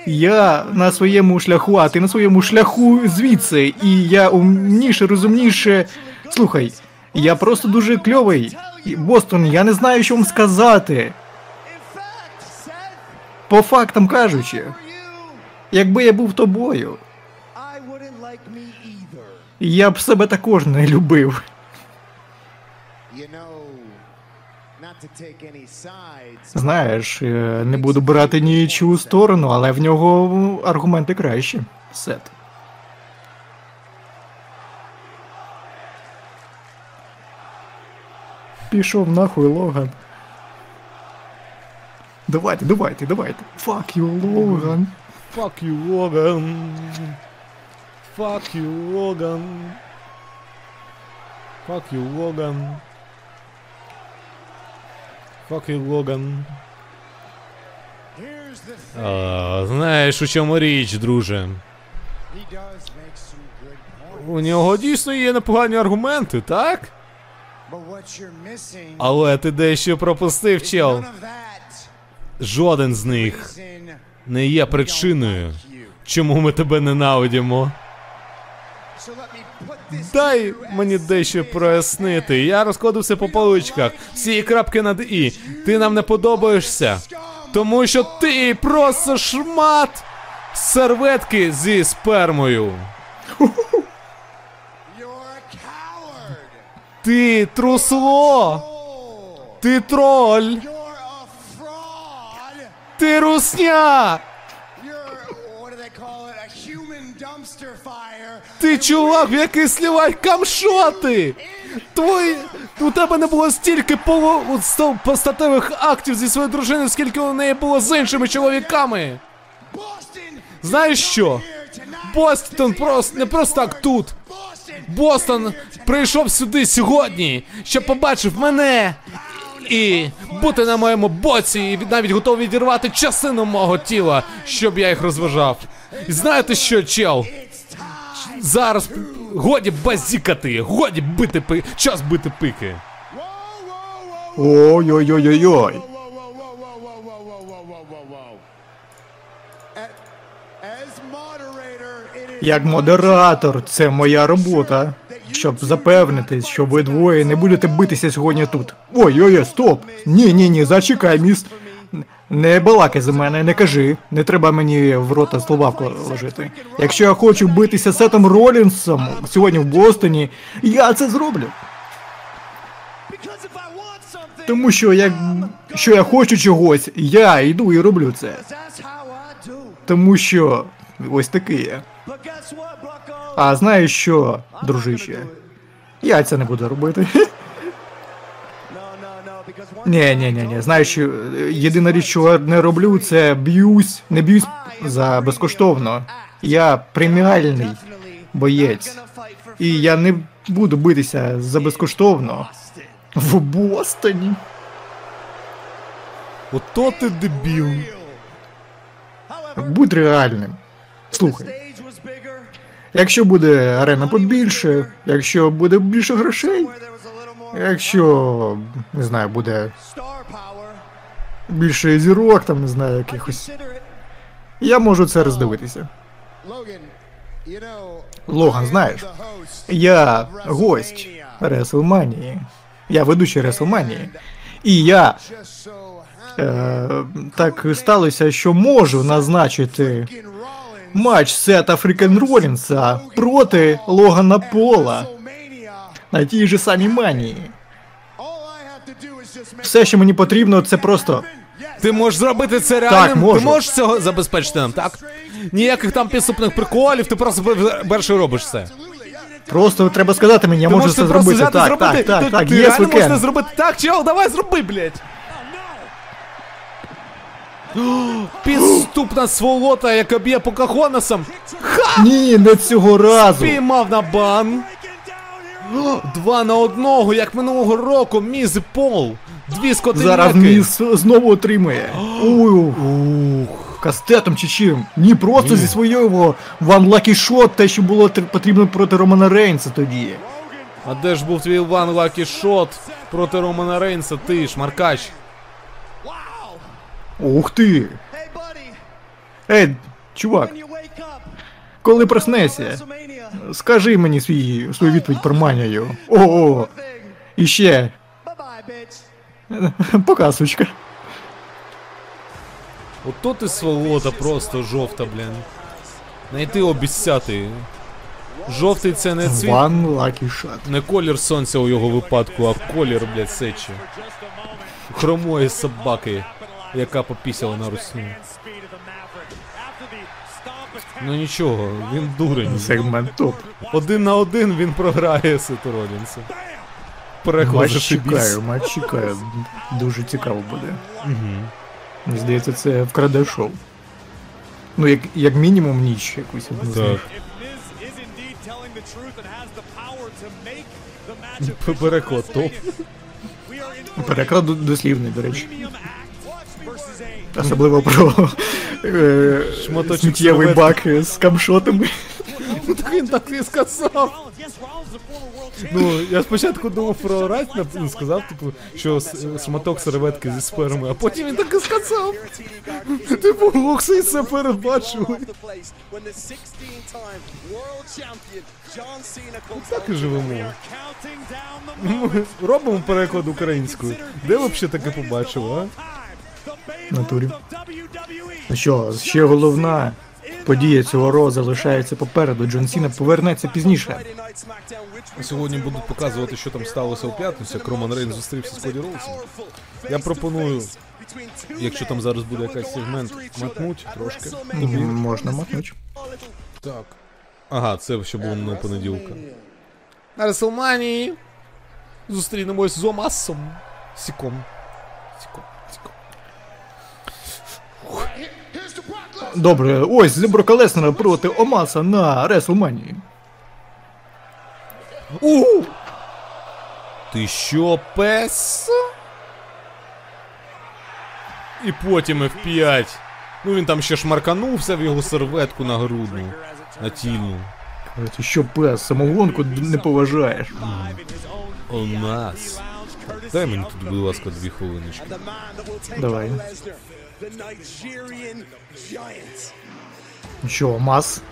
Я на своєму шляху, а ти на своєму шляху звідси, і я умніше, розумніше. Слухай, я просто дуже кльовий. Бостон, я не знаю, що вам сказати. По фактам кажучи, якби я був тобою, я б себе також не любив. Знаєш, е, не буду брати нічу сторону, але в нього аргументи кращі. Сет. Пішов нахуй Логан. Давайте, давайте, давайте. Fuck you, Логан. Fuck you, Logan. Fuck you, Logan. Fuck you, Logan. Fuck you, thing. А, знаєш, у чому річ, друже? У нього дійсно є непогані аргументи, так? Але ти дещо пропустив, чел. Жоден з них не є причиною, чому ми тебе ненавидимо. Дай мені дещо прояснити. Я розкладу по поличках. Всі крапки над і. Ти нам не подобаєшся. Тому що ти просто шмат серветки зі спермою. Ти трусло. Ти троль. Dumpster fire. Ти чувак, який слівають камшоти. Твої. У тебе не було стільки полу... сто- постатевих актів зі своєю дружиною, скільки у неї було з іншими чоловіками. Знаєш що? Бостон просто не просто так тут. Бостон прийшов сюди сьогодні, щоб побачив мене і бути на моєму боці, і навіть готовий відірвати частину мого тіла, щоб я їх розважав. І знаєте що, чел? Зараз годі базікати, годі бити пи... час бити пики. Ой-ой-ой-ой-ой. Як модератор, це моя робота. Щоб запевнитись, що ви двоє не будете битися сьогодні тут. Ой-ой-ой, стоп! Ні, ні, ні, зачекай, міс. Не балакай за мене, не кажи. Не треба мені в рота слова ложити. Якщо я хочу битися з Сетом Ролінсом сьогодні в Бостоні, я це зроблю. Тому що як що я хочу чогось, я йду і роблю це. Тому що ось такий я. А знаєш що, дружище? Я це не буду робити. Ні, ні, ні, ні. Знаєш, що е, єдина річ, що я не роблю, це б'юсь, не б'юсь за безкоштовно. Я преміальний боєць. І я не буду битися за безкоштовно в Бостоні. Ото ти дебіл. Будь реальним. Слухай, якщо буде арена побільше, якщо буде більше грошей, якщо не знаю, буде більше зірок, там не знаю, якихось. Я можу це роздивитися. Логан, знаєш, я гость Реслманії. Я ведучий Реслманії. І я е, так сталося, що можу назначити матч Сета Фрікен Ролінса проти Логана Пола на тій же самій манії. Все, що мені потрібно, це просто. Ти можеш зробити це реальним? можу. Ти можеш цього забезпечити нам, так? Ніяких там підступних приколів, ти просто пер- перший робиш це. Просто треба сказати мені, я Ти можу це зробити. взяти, Так, зробити. так, так, ти, так, ти реально we можеш це can. зробити. Так, чел, давай зроби, блядь. Підступна сволота, яка б'є Покахонасом. Ні, не цього разу. Піймав на бан. Два на одного, як минулого року, Міз і Пол. Дві скотиняки. Зараз міс знову отримає. Ух. Кастетом чи чим? Ні, просто зі свого One Lucky Shot, те, що було потрібно проти Романа Рейнса тоді. А де ж був твій One Lucky Shot проти Романа Рейнса, ти, шмаркач? Ух ти! Ей, чувак, коли проснешся, скажи мені свій, свою відповідь про манію. О, і ще. Пока, сучка. Ото ти сволота просто жовта, блін. Найти обіцяти. Жовтий це не цвіт, One Lucky Shot. не колір сонця у його випадку, а колір, блядь, сечі. Хромої собаки, яка попісяла на русню. Ну нічого, він дурень. Сегмент топ. Один на один він програє Сету Ролінсу. Матч чекаю, матч чекаю. Дуже цікаво буде. Мені здається, це вкраде шоу. Ну, як, як мінімум ніч якусь Так. Переклад топ. Переклад дослівний, до речі. Особливо про е, сміттєвий бак з камшотами. Так він так і сказав. Ну, я спочатку думав про рать, нап- сказав, типу, що шматок серветки зі сперми, а потім він так і сказав. Типу, Локси це передбачили. off the place when the 16-time world champion John Cena comes Так і живемо. Робимо переклад українською. Де ви взагалі таке побачили, а? Натурі. Ну що, ще головна подія цього року залишається попереду. Джон Сіна повернеться пізніше. Сьогодні будуть показувати, що там сталося у п'ятницю, як Роман Рейн зустрівся з Коді Роусом. Я пропоную, якщо там зараз буде якийсь сегмент, матнуть трошки. М, Можна мотнуть. Так. Ага, це ще було минулого понеділка. На Реселманії зустрінемось з Омасом. Сіком. Сіком. Добре, ось Зеброка Леснера проти Омаса на Реслманії. У! Ти що, пес? І потім F5. Ну він там ще шмарканувся в його серветку на грудну. На тільну. Ти що, пес, самогонку не поважаєш. У нас. Дай мені тут, будь ласка, дві хвилиночки. Давай. Giant. Що, Омас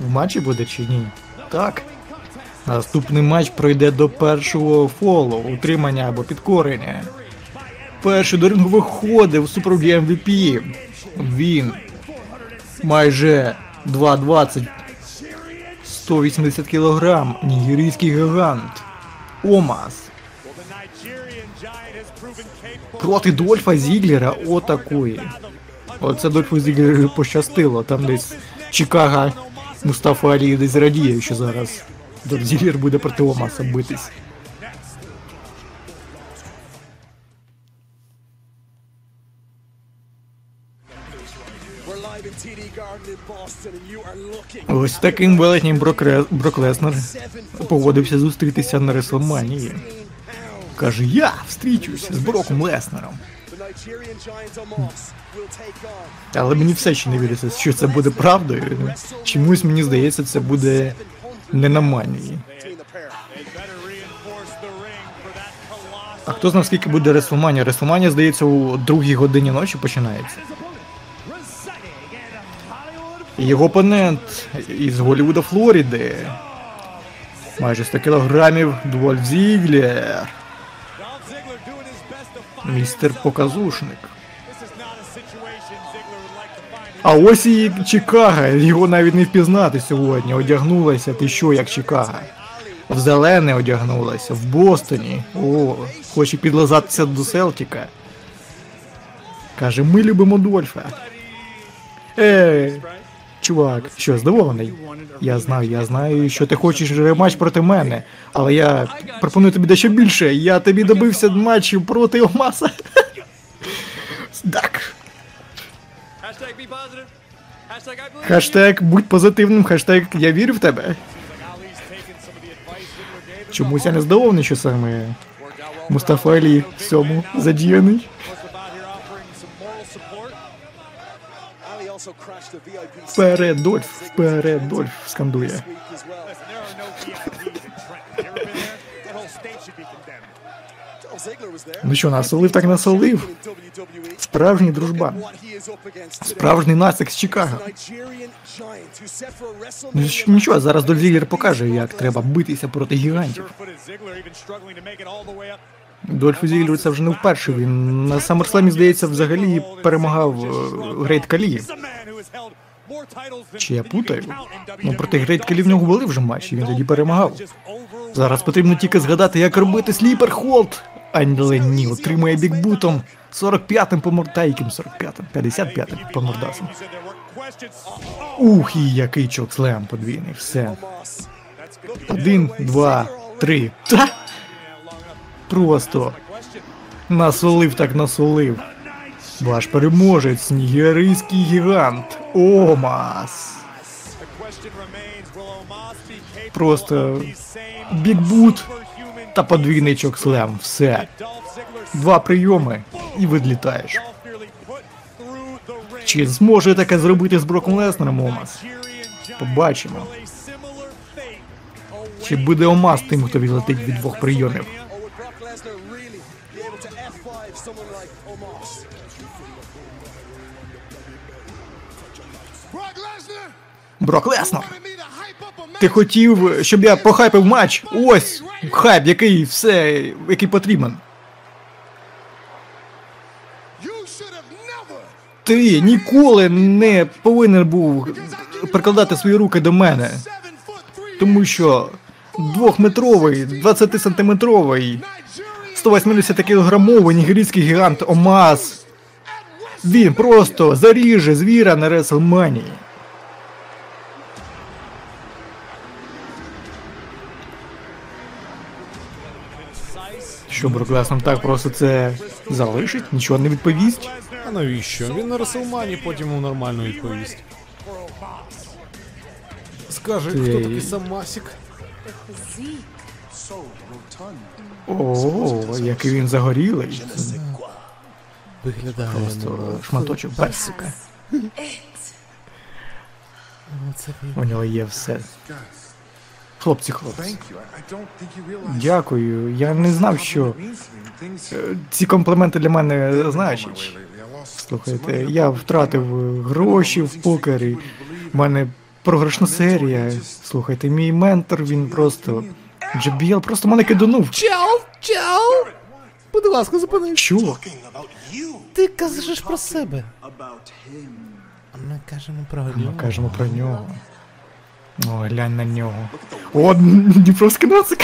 в матчі буде чи ні? Так. Наступний матч пройде до першого фолу, утримання або підкорення. Перший до рингу у супроводі MVP. Він майже 2,20 180 кг, нігерійський гігант. Омас. Проти Дольфа Зіглера отакої. Оце Дольфу Зіглеру пощастило. Там десь Чикаго Мустафа Алі десь радіє, що зараз Дольф Зіглер буде проти Омаса битись. Ось таким велетнім Брок, Леснер seven погодився зустрітися на Реслманії. Каже, я встрічусь з Броком Леснером. Але мені все ще не віриться, що це буде правдою. Чомусь мені здається, це буде не на манії. А хто знає, скільки буде Реслманія? Реслманія, здається, у другій годині ночі починається. Його опонент із Голлівуда Флориди. Майже 100 кілограмів Двольф Зіглер. Містер Показушник. А ось і Чикаго. Його навіть не впізнати сьогодні. Одягнулася. Ти що, як Чикаго? В зелене одягнулася, в Бостоні. О, хоче підлизатися до Селтіка. Каже, ми любимо Дольфа. Ей, чувак, що, здивований? Я знаю, я знаю, що ти хочеш рематч проти мене, але я пропоную тобі дещо більше. Я тобі добився матчів проти Омаса. Так. Хештег будь позитивним, хештег я вірю в тебе. Чомусь я не здивований, що саме Мустафа Алі в цьому задіяний. Вперед, Дольф, вперед, Дольф скандує. Ну що, насолив так насолив. Справжній дружбан. Справжній насик з Чикаго. Ну нічого, зараз Дольф Зіглер покаже, як треба битися проти гігантів. Дольфу Зіглеру це вже не вперше. Він на SummerSlam, здається, взагалі перемагав е, Грейт Калі. Чи я путаю? Ну проти Грейт Калі в нього були вже матчі, він тоді перемагав. Зараз потрібно тільки згадати, як робити sleeper hold. Але ні, отримує big boot ом 45-м по мор- та яким 45-м, 55-м по мордасам. Ух, і який chokeslam подвійний, все. Один, два, три. Та! Просто насолив так насолив. Ваш переможець, нігерійський гігант Омас. Просто бікбут та подвійний чокслем. Все. Два прийоми і відлітаєш. Чи зможе таке зробити з Броком Леснером Омас? Побачимо. Чи буде Омас тим, хто відлетить від двох прийомів? Брок Леснер! Ти хотів, щоб я похайпив матч? Ось хайп, який все, який потрібен. Ти ніколи не повинен був прикладати свої руки до мене, тому що двохметровий, 20-сантиметровий, 180-кілограмовий нігерійський гігант Омаз. Він просто заріже звіра на Реслманії. Що Брок Леснер так просто це залишить, нічого не відповість. А навіщо? Він на Реселмані потім йому нормально відповість. Скаже, хто Ти- такий Самасік? О, який він загорілий. Виглядає Просто шматочок персика. У нього є все. Хлопці, хлопці. Дякую. Я не знав, що е, ці компліменти для мене значать. Слухайте, я втратив е, гроші в покері. У мене програшна серія. Слухайте, мій ментор, він просто. Джабіл просто мене киданув. Чел, чел! Будь ласка, зупинись. Що? Ти кажеш про себе. Ми кажемо про нього. Ми кажемо про нього. О, глянь на нього. О, Дніпровський нацик.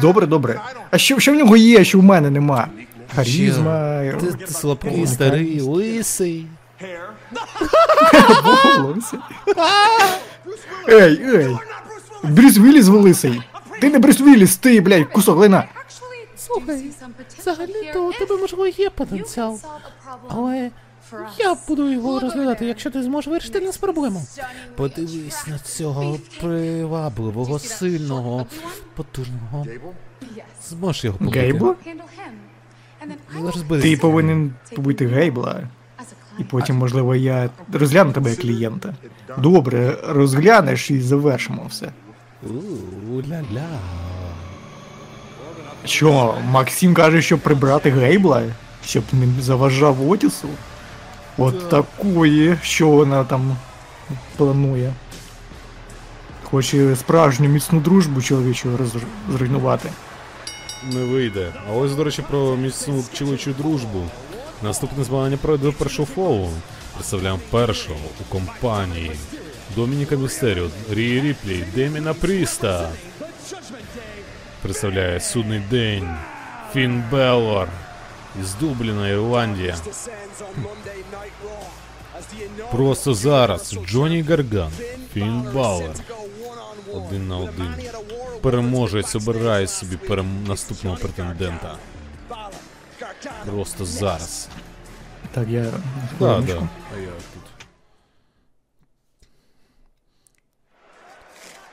Добре, добре. А що, що в нього є, що в мене нема? Харізма, Ти, ти слабкий, старий, лисий. волосся. Ей, ей. Брюс Вілліс волисий. Ти не Брюс Вілліс, ти, блядь, кусок лина. Слухай, взагалі-то у тебе можливо є потенціал. Але я буду його розглядати, якщо ти зможеш вирішити нас проблему. Подивись на цього привабливого, сильного, потужного. Зможеш його побити. Гейбла? Розберись. Ти повинен побити Гейбла. І потім, можливо, я розгляну тебе як клієнта. Добре, розглянеш і завершимо все. У-ля-ля. Що, Максим каже, щоб прибрати Гейбла, щоб не заважав Отісу? От такої, що вона там планує. Хоче справжню міцну дружбу чоловічу зруйнувати. Не вийде. А ось, до речі, про міцну чоловічу дружбу. Наступне змагання пройде першого фолу. Представляємо першого у компанії. Домініка Містеріо, Рії Ріплі, Деміна Пріста. Представляє судний день. Фін Беллор. Із Дубліна, Ірландія. Просто зараз Джонні Гарган, Фін Балор. set to go one-on-one Один на with a один. man he had a war with Переможець обирає собі перем... наступного претендента. Balor. Gargano Просто зараз. Так, я. Да, хвилиночку. да. А я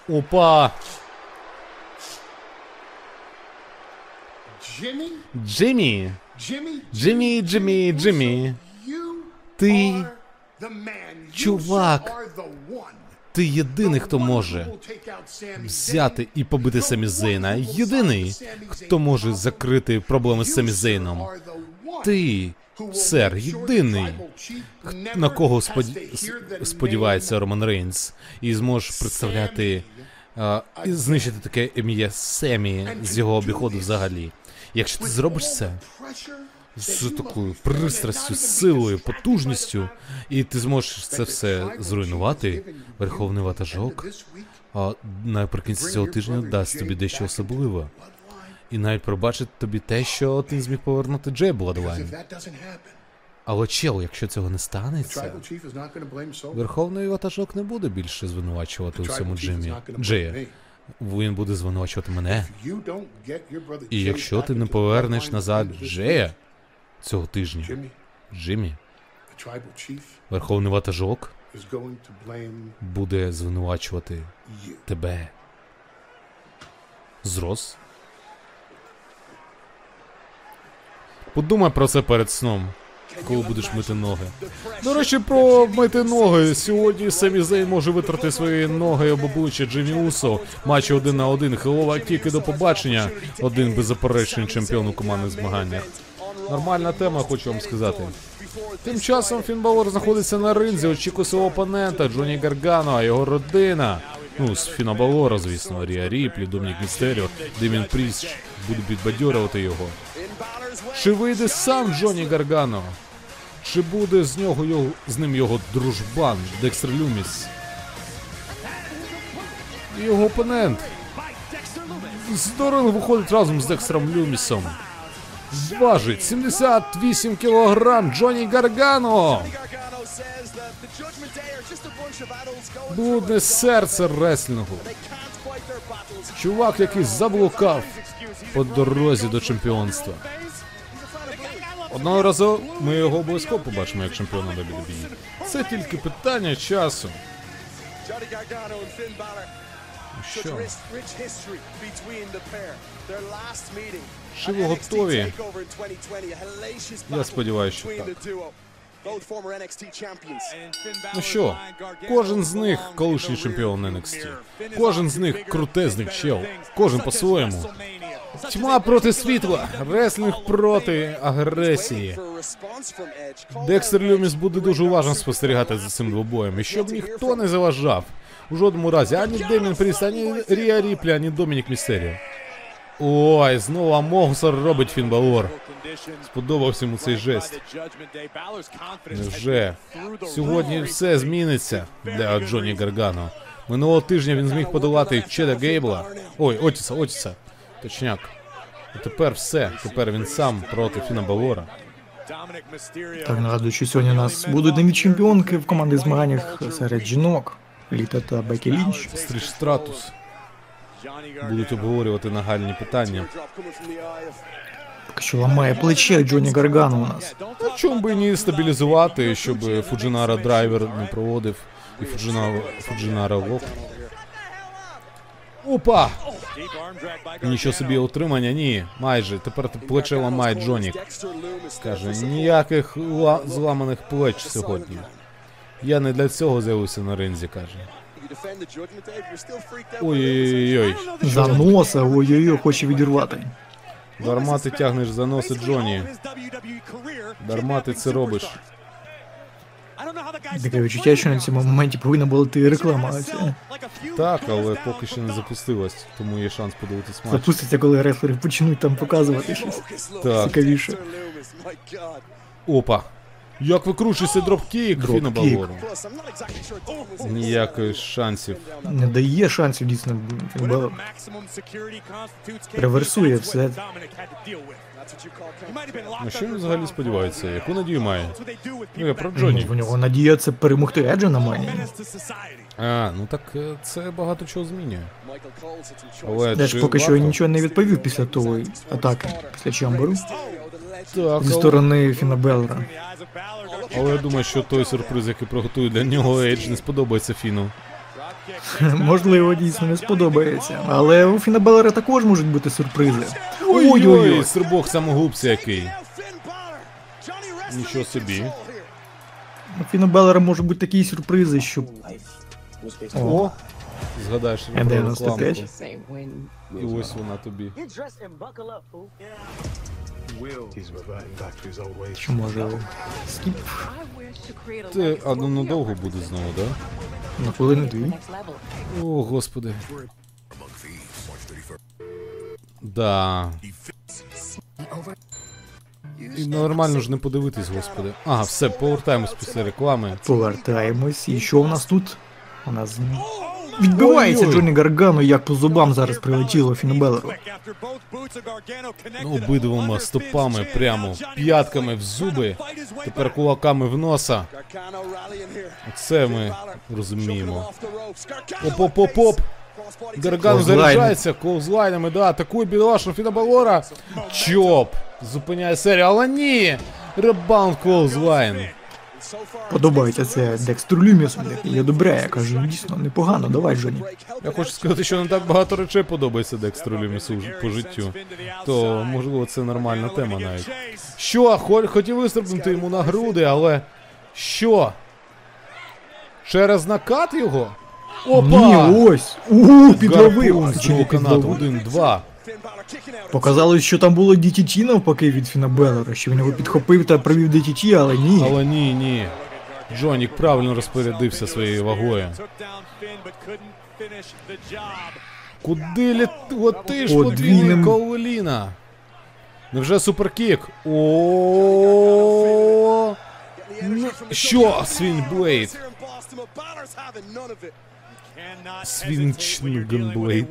тут. Опа! Jimmy? Джиммі! Jimmy? Джиммі, Джиммі, Джиммі. You Ти чувак. Ти єдиний, хто може взяти і побити Самі Зейна. Єдиний, хто може закрити проблеми з Самі Зейном. Ти, сер, єдиний, на кого споді- сподівається Роман Рейнс, і зможеш представляти а, і знищити таке ім'я Семі з його обіходу взагалі. Якщо ти зробиш це з такою пристрастю, силою, потужністю, і ти зможеш це все зруйнувати, верховний ватажок, а наприкінці цього тижня дасть тобі дещо особливе. І навіть пробачить тобі те, що ти зміг повернути Джей Бладлайн. Але чел, якщо цього не станеться, Верховний ватажок не буде більше звинувачувати у цьому Джиммі. Джея. Він буде звинувачувати мене. І якщо ти не повернеш назад Джея цього тижня, Джиммі, верховний ватажок буде звинувачувати тебе. Зрос. Подумай про це перед сном, коли будеш мити ноги. До речі, про мити ноги. Сьогодні Семі Зейн може витрати свої ноги об обличчя Джиммі Усо. Матчі один на один. Хилова кіки до побачення. Один беззаперечний чемпіон у командних змаганнях. Нормальна тема, хочу вам сказати. Тим часом Фін Балор знаходиться на ринзі, очікує свого опонента Джоні Гаргано, а його родина. Ну, з Фіна Балора, звісно, Рія Ріплі, Домінік Містеріо, Деміен Пріст буде підбадьорювати його. Чи вийде сам Джоні Гаргано? Чи буде з нього його, з ним його дружбан Декстер Люміс? Його опонент. Здорово виходить разом з Декстером Люмісом. Важить 78 кілограм Джоні Гаргано. Блудне серце реслінгу. Чувак, який заблукав по дорозі до чемпіонства. Одного разу ми його обов'язково побачимо як чемпіона WWE. Це тільки питання часу. Що? Чи ви готові? TakeOver in 2020, a hellacious Я сподіваюся, що так. Ну що, кожен з них колишній чемпіон NXT. Кожен з них крутезний чел. Кожен по-своєму. Тьма проти світла, реслінг проти агресії. Декстер Люміс буде дуже уважно спостерігати за цим двобоєм, і щоб ніхто не заважав. У жодному разі ані Деміен Пріст, ані Рія Ріплі, ані Домінік Містеріо. Ой, знову Амогуса робить Фін Балор. Сподобався йому цей жест. Невже сьогодні все зміниться для Джоні Гаргано. Минулого тижня він зміг подолати Чеда Гейбла. Ой, Отіса, Отіса. Точняк. А тепер все. Тепер він сам проти Фіна Балора. Так, нагадую, що сьогодні у нас будуть нові чемпіонки в командних змаганнях серед жінок. Літа та Бекі Лінч. Тріш Стратус. Будуть обговорювати нагальні питання. Що ламає плече Джоні Гаргано у нас. А чому би і не стабілізувати, щоб Фудживара драйвер не проводив і Фудживара, Фудживара lock. Опа! Нічого собі утримання, ні, майже. Тепер плече ламає Джонік. Каже, ніяких ла- зламаних плеч сьогодні. Я не для цього з'явився на ринзі, каже. Ой-ой-ой. За носа, ой-ой-ой, хоче відірвати. Дарма ти тягнеш за носи Джоні. Дарма ти це робиш. Таке відчуття, що на цьому моменті повинна була ти реклама. Так, але поки що не запустилась, тому є шанс подивитись матч. Запуститься, коли реслери почнуть там показувати щось. Так, Цікавіше. Опа. Як викручується дропкік. Фіна Балору. Ніяких шансів. Не дає шансів дійсно. Фін Реверсує все. На що він взагалі сподівається? Яку надію має? Ну, я про Ну, Джоні. В нього надія це перемогти Еджа на мані. А, ну так е, це багато чого змінює. Але Теж поки що варто? нічого не відповів після того атаки, після Чамберу. Зі сторони Фіна Беллера. але я думаю, що той сюрприз, який приготує для нього Ейдж, не сподобається Фіну. Можливо, дійсно не сподобається. Але у Фіна Беллера також можуть бути сюрпризи. Ой-ой, Ой-ой-ой. стрибок самогубця який. Нічого собі. У Фіна Беллера можуть бути такі сюрпризи, що. О, згадаєш про рекламку. І ось вона тобі. Що може. Скіп Це а, ну, надовго буде знову, да? на хвилини дві. О, господи. Да. І нормально ж не подивитись, господи. Ага, все, повертаємось після реклами. Повертаємось. І що у нас тут? У нас відбивається. Джонні Гаргано, як по зубам зараз прилетіло Фінбелеру. Ну, обидвома стопами прямо, п'ятками в зуби, тепер кулаками в носа. Це ми розуміємо. Оп-оп-оп-оп! Гарган заряджається ковзлайнами, да, атакує бідолашного Фінабалора. Чоп! Зупиняє серію, але ні! Ребаунд ковзлайн. Подобається це Декстер Люміс, який одобряє, каже, «Ну, дійсно непогано, давай, Джонні. Я хочу сказати, що не так багато речей подобається Декстру Люмісу по життю. То, можливо, це нормальна тема навіть. Що? Хо- Хотів вистрибнути йому на груди, але. Що? Через накат його? Опа! Ні, ось! Ууу, підловив! Гарпун Чи знову не канат підловив? 1-2. Показалось, що там було DTT навпаки від Фіна Беллера, що він його підхопив та провів DTT, але ні. Але ні, ні. Джонік правильно розпорядився своєю вагою. Куди літ... От ти ж подвійний Подвійним. Коваліна. Невже суперкік? О. Ну, Що, Slingblade? Свінчнугенблейд.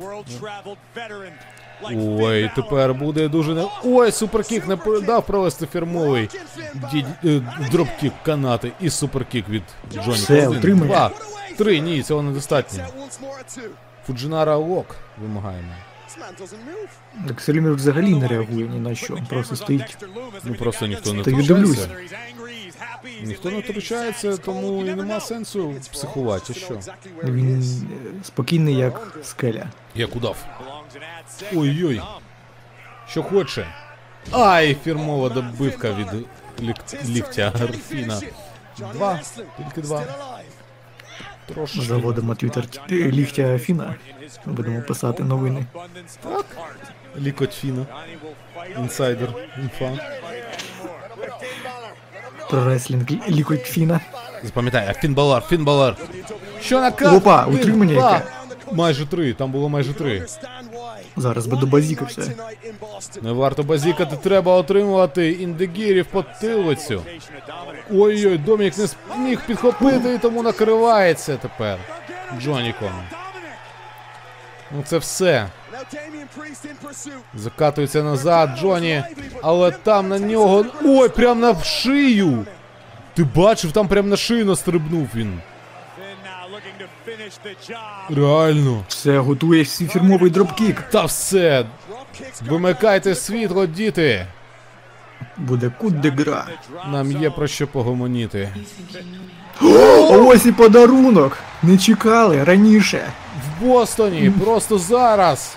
Ой, тепер буде дуже не. Ой, суперкік не дав провести фірмовий ді... е, дропкік канати і суперкік від Джоніка. Все, Один. Два, три, ні, цього недостатньо. Фудживара Lock вимагаємо. Декстер Люміс взагалі не реагує ні на що, просто стоїть. Ну просто ніхто не Та я дивлюсь. втручається. Ніхто не втручається, тому і нема сенсу психувати, чи що. Він е, спокійний, як скеля. Як удав. Ой-ой. Що хоче. Ай, фірмова добивка від лік... ліктя Гарфіна. Два, тільки два. Трошки. Заводимо твіттер е, Фіна. Будемо писати новини. Так. Лікоть Фіна. Інсайдер. Інфа. Про реслінг лікоть Фіна. Запам'ятай, Фінбалар, Фінбалар. Що на кат? Опа, утримання яке. Майже три, там було майже три. Зараз би добазікався. Не варто базікати, треба отримувати індегірів по тилицю. Ой-ой, Домінік не зміг підхопити і тому накривається тепер. Джоніком. Ну це все. Закатується назад, Джоні. Але там на нього. Ой, прям на шию! Ти бачив, там прям на шию настрибнув він. Реально. Все, готує свій фірмовий дропкік. Та все. Вимикайте світло, діти. Буде кут де гра. Нам є про що погомоніти. А ось і подарунок! Не чекали раніше. В Бостоні, просто зараз.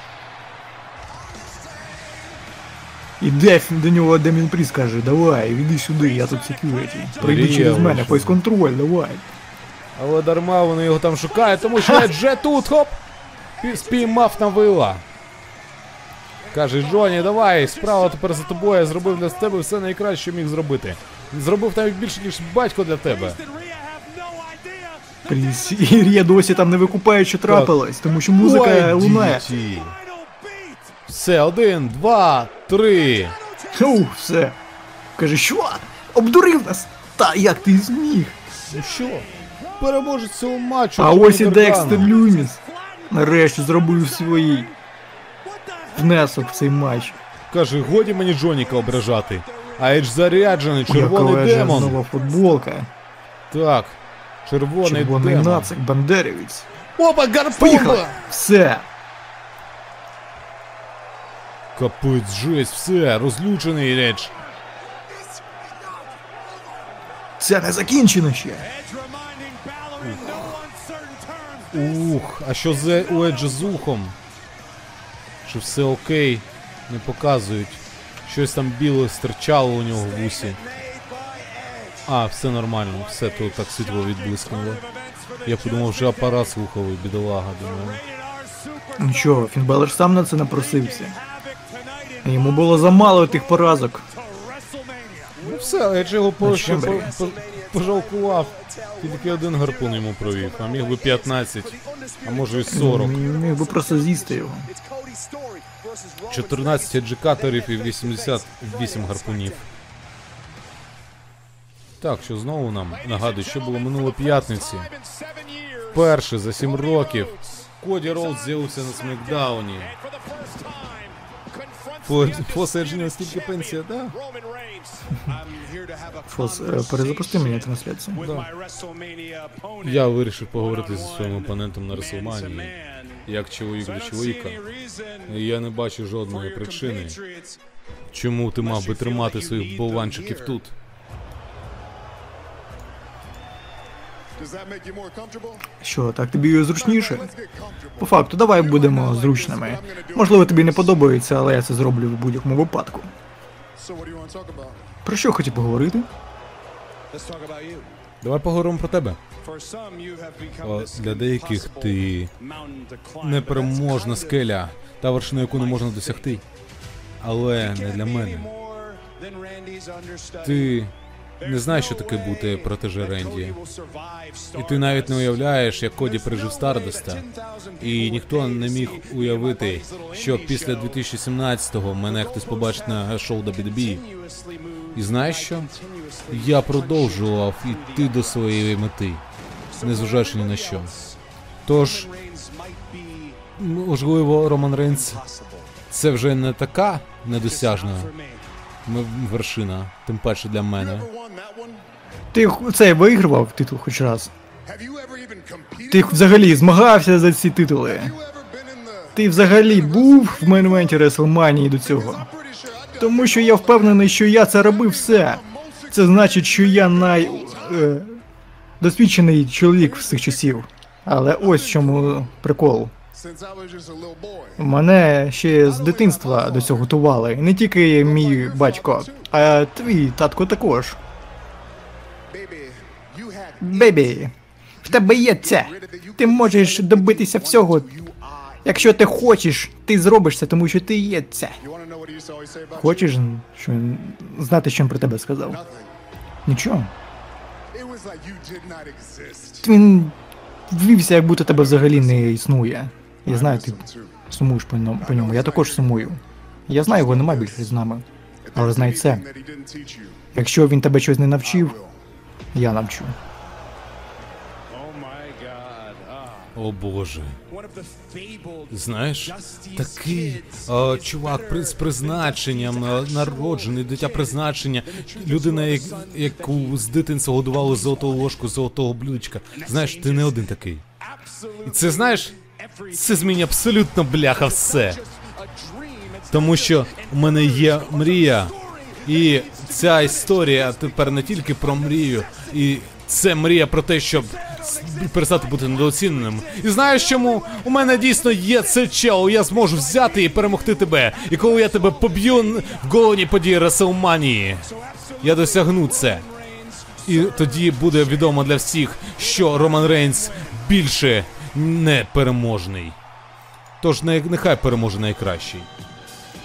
Іде до нього Демін Пріс каже, давай, іди сюди, я тут секюріті. Пройди Мріяв через мене, уже. фейс-контроль, давай. Але дарма вони його там шукають, тому що я вже тут, хоп! Пі- Спіймав на вила. Каже, Джоні, давай, справа тепер за тобою, я зробив для тебе все найкраще, що міг зробити. Зробив навіть більше, ніж батько для тебе. Пріс і досі там не викупає, що трапилось, тому що музика лунає. Все, один, два, три. Оу, все. Каже, що? Обдурив нас? Та як ти зміг? Ну що? Переможець цього матчу. А ось і. Декстер Люміс. Нарешті зробив свій внесок в цей матч. Каже, годі мені Джоніка ображати. А Едж заряджений, червоний лежа демон. нова футболка. Так. Червоний, Червоний демон. нацик, бандерівець. Опа, гарпуха! Все. Капець, жесть, все, розлючений Едж. Це не закінчено ще. Ух, а що з у Еджа з ухом? Чи все окей? Не показують. Щось там біле стирчало у нього в усі. А, все нормально, все тут так світло відблискнуло. Я подумав, вже апарат слуховий, бідолага, думаю. Нічого, Фін Беллер сам на це напросився. Йому було замало тих поразок. Ну все, Едж його по, Пожалкував. Тільки один гарпун йому провів, а міг би 15, а може і 40. Міг би просто з'їсти його. 14 еджикаторів і 88 гарпунів. Так, що знову нам нагадую, що було минулої п'ятниці. Перше за 7 років. Коді Роудс з'явився на смакдауні. По, по Серджині скільки пенсія, да? Фос, е, перезапусти мені трансляцію. Я вирішив поговорити зі своїм опонентом на Реслманії, як чоловік до чоловіка. І я не бачу жодної причини, чому ти мав би тримати своїх болванчиків тут. Що, так тобі зручніше? По факту, давай будемо зручними. Можливо, тобі не подобається, але я це зроблю в будь-якому випадку. Про що хотів поговорити? Давай поговоримо про тебе. О, для деяких ти непереможна скеля, та вершина, яку не можна досягти. Але не для мене. Ти не знаєш, що таке бути протеже Ренді. І ти навіть не уявляєш, як Коді пережив 10,000 І ніхто не міг уявити, що після indie show. 2017-го мене хтось побачить на шоу WWE. І знаєш що? Я продовжував іти до своєї мети, незважаючи ні на що. Тож, можливо, Роман Рейнс це вже не така недосяжна for me. м- вершина, тим паче для мене. Ти цей вигравав титул хоч раз. Ти взагалі змагався за ці титули. Ти взагалі був в Реслманії до цього. Тому що я впевнений, що я це робив все. Це значить, що я най. Е, досвідчений чоловік з цих часів. Але ось в чому прикол. Мене ще з дитинства до цього готували. Не тільки мій батько, а твій татко також. Бебі, в тебе є це. Ти можеш добитися всього. Якщо ти хочеш, ти зробиш це, тому що ти є це. Хочеш що знати, що він про тебе сказав? Нічого. Він ввівся, як будто тебе взагалі не існує. Я знаю, ти сумуєш по ньому. По ньому. Я також сумую. Я знаю, його нема більше з нами. Але знай це. Якщо він тебе щось не навчив, я навчу. О боже. Знаєш, такий е, чувак з призначенням, народжений, дитя призначення, людина, як, яку з дитинства годували золотого ложку, золотого блюдечка. Знаєш, ти не один такий. І це знаєш, це змінює абсолютно бляха все. Тому що у мене є мрія, і ця історія тепер не тільки про мрію, і це мрія про те, щоб перестати бути недооціненим. І знаєш чому? У мене дійсно є це чел, я зможу взяти і перемогти тебе. І коли я тебе поб'ю в головній події Реселманії, я досягну це. І тоді буде відомо для всіх, що Роман Рейнс більше не переможний. Тож не- нехай переможе найкращий.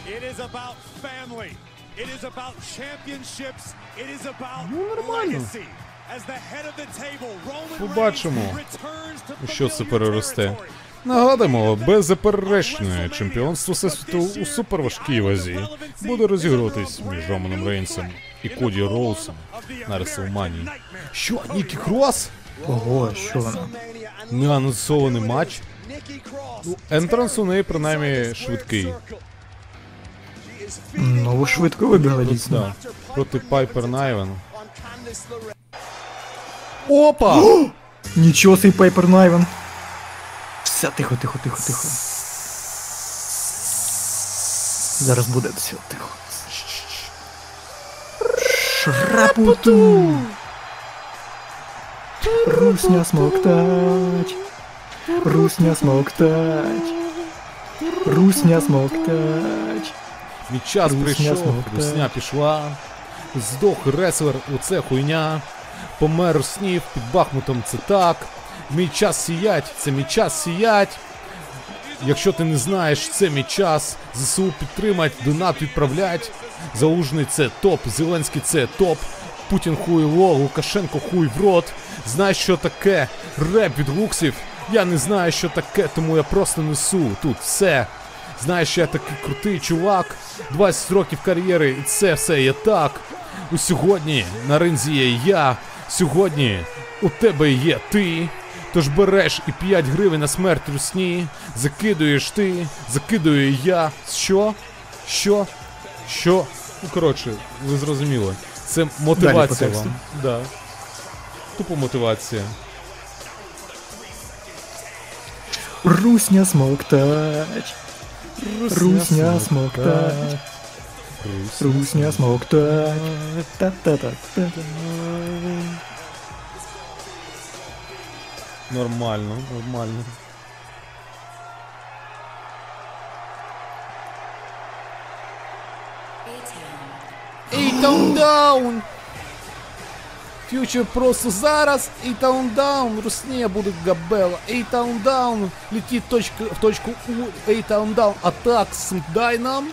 It is about family. It is about championships. It is about Ну, нормально. legacy. As the head of the table, Roman Побачимо, що це переросте. Нагадуємо, беззаперечне чемпіонство всесвіту у суперважкій вазі буде розігруватись між Романом Рейнсом і Коді Роусом на Реслманії. Що, Нікі Крос? Ого, що воно? Не анонсований матч? Ну, Entrance у неї принаймні швидкий. Ну, ви швидко вибігли дійсно. Да. Проти Пайпер Найвен. Опа! Нічого цей Пайпер Найвен. Все, тихо, тихо, тихо, тихо. Зараз буде все, тихо. Шрапуту! Русня смоктать. Русня смоктать. Русня смоктать. Мій час Русня прийшов, русня пішла. Здох реслер, оце хуйня. Помер у снів під Бахмутом, це так. Мій час сіять, це мій час сіять. Якщо ти не знаєш, це мій час. ЗСУ підтримать, донат відправлять. Залужний це топ, Зеленський це топ. Путін хуйло, Лукашенко хуй в рот. Знаєш, що таке? Реп від луксів. Я не знаю, що таке, тому я просто несу тут все. Знаєш, я такий крутий чувак. 20 років кар'єри, і це все є так. У сьогодні на ринзі є я. Сьогодні у тебе є ти. Тож береш і 5 гривень на смерть русні. Закидуєш ти, закидую я. Що? Що? Що? Ну, коротше, ви зрозуміли. Це мотивація тексту. вам. Да. Тупо мотивація. Русня смоктать. Русня смоктать. Русня смоктать. Та-та-та-та. Нормально, нормально. Eitown даун! Фьючер просто зараз, Eitown даун, Русня буде габела, Eitown даун, летит точка, в точку У, Eitown даун, атак, дай нам.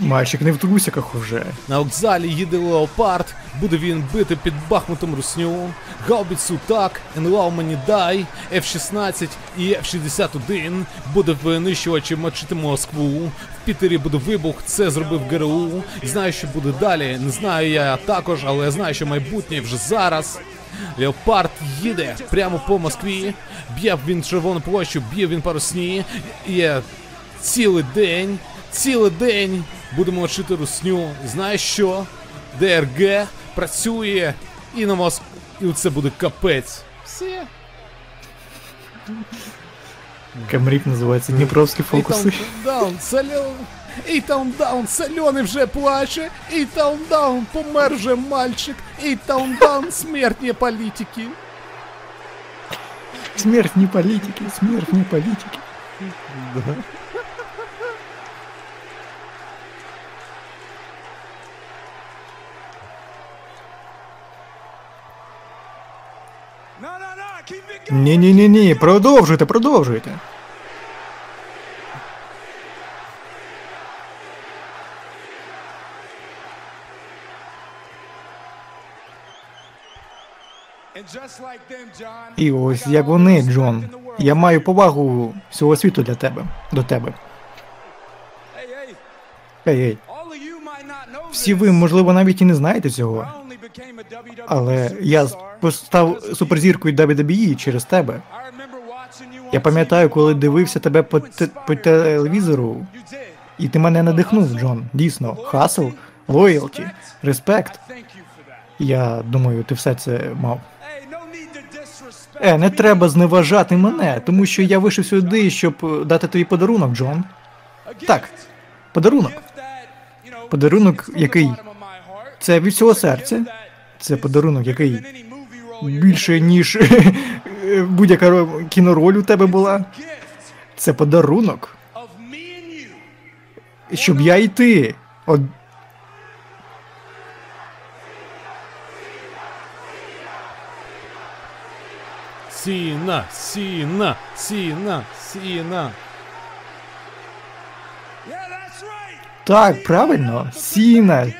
Мальчик не в трусиках уже. На вокзалі їде леопард, буде він бити під Бахмутом русню. Гаубицю так, НЛАУ мені дай, F-16 і F-61 буде винищувачі мочити Москву. Пітері буде вибух, це зробив ГРУ. Знаю, що буде далі. Не знаю я також, але я знаю, що майбутнє вже зараз. Леопард їде прямо по Москві. Б'є він червону площу, б'є він по русні. Є цілий день, цілий день будемо вчити русню. Знаєш що? ДРГ працює і на Моск... І це буде капець. Все. Камрік називається Дніпровські фокуси. Даун, сальон. І таундаун, сальоний вже плаче. І таундаун, помер вже мальчик. І таундаун, смертні політики. Смерть не політики, смерть не політики. No, Ні-ні-ні, ні продовжуйте, продовжуйте. І ось як вони, Джон. Я маю повагу всього світу для тебе, до тебе. Ей, ей. Всі ви, можливо, навіть і не знаєте цього. Але я superstar. став суперзіркою WWE через тебе. Я пам'ятаю, коли дивився тебе по, те- по телевізору, і ти мене надихнув, Джон. Дійсно, hustle, loyalty, respect. Я думаю, ти все це мав. Е, не треба зневажати мене, тому що я вийшов сюди, щоб е, дати тобі подарунок, Джон. Так, подарунок. Подарунок, який? Це від всього серця. Це подарунок, який більше, ніж е, будь-яка ро- кінороль у тебе була. Це подарунок, щоб я і ти. От Сіна, сіна, сіна, сіна. Так, правильно, сіна.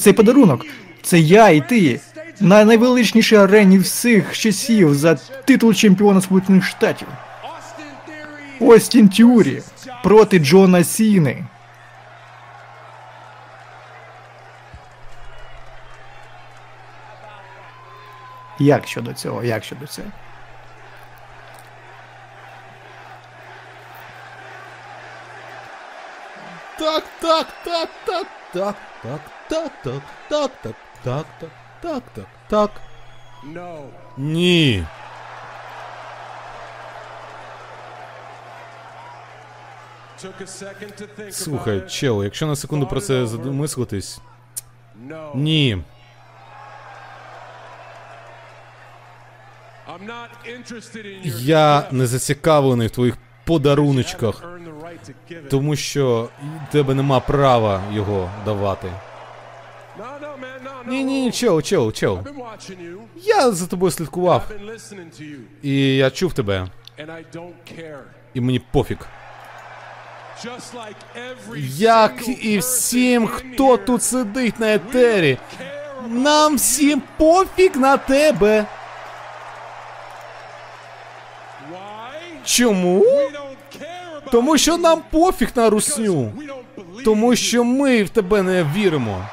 Цей подарунок. Це я і ти. На найвеличнішій арені всіх часів за титул чемпіона Сполучених Штатів. Остін Тюрі проти Джона Сіни. Як щодо цього? Як щодо цього? Так, так, так, так, так, так, так, так, так, так, так, так, так, так. Ні. Слухай, чел, якщо на секунду про це задумислитись. Ні. Я не зацікавлений в твоїх подаруночках, тому що тебе нема права його давати. No. Ні, ні, чел, чел, чел. Я за тобою слідкував, і я чув тебе, і мені пофіг. Як і всім, хто тут сидить на етері, нам всім пофіг на тебе. Чому? Тому що нам пофіг на русню. Тому що ми в тебе не віримо.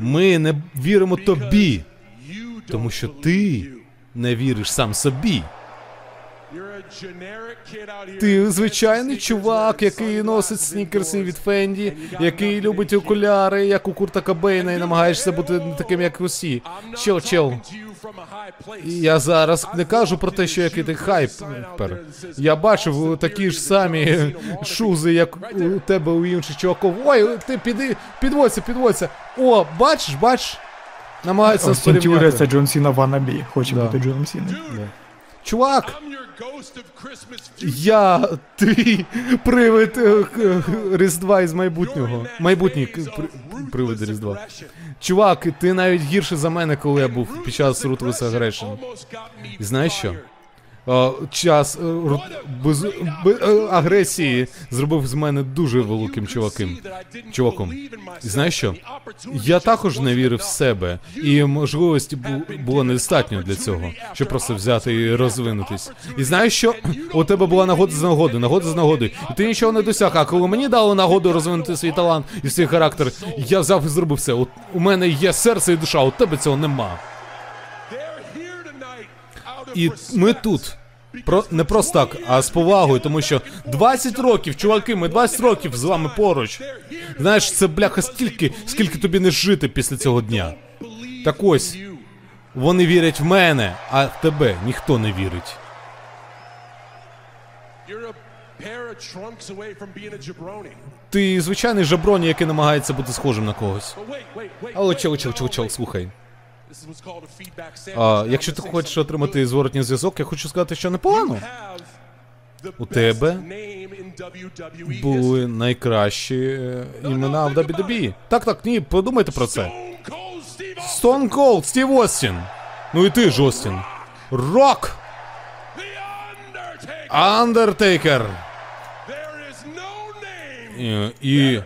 Ми не віримо тобі, тому що ти не віриш сам собі. Ти звичайний чувак, який носить снікерси від Фенді, який любить окуляри, як у Курта Кобейна, і намагаєшся бути таким, як усі. Чел, чел. Я зараз не кажу про те, що який ти хайпер. Я бачив такі ж самі шузи, як у тебе у інших чуваків. Ой, ти піди, підводься, підводься. О, бачиш, бачиш? Намагається нас порівняти. Джон Сіна Ванабі. Хоче Да. бути Джоном Сіною. Чувак, я твій привид е, Різдва із майбутнього. Майбутній при- привид Різдва. Чувак, ти навіть гірше за мене, коли я був під час Ruthless Aggression. І знаєш що? О, час е, ру- без, е, агресії зробив з мене дуже великим чуваком. Чуваком. І знаєш що? Я також не вірив в себе, і можливості бу- було недостатньо для цього, щоб просто взяти і розвинутись. І знаєш що? У тебе була нагода з нагоди, нагода з нагодою, і ти нічого не досяг. А коли мені дали нагоду розвинути свій талант і свій характер, я взяв і зробив все. У мене є серце і душа, у тебе цього нема. І ми тут. Про не просто так, а з повагою, тому що 20 років, чуваки, ми 20 років з вами поруч. Знаєш, це бляха стільки, скільки тобі не жити після цього дня. Так ось, вони вірять в мене, а в тебе ніхто не вірить. Ти звичайний жаброні, який намагається бути схожим на когось. Але чел, чел, чел, чел, слухай. А, якщо ти хочеш отримати зворотній зв'язок, я хочу сказати, що непогано. У тебе history. були найкращі е, імена в WWE. Так, так, ні, подумайте про це. Stone Cold Стів Остін. Ну і ти ж, Остін. Рок! Андертейкер. І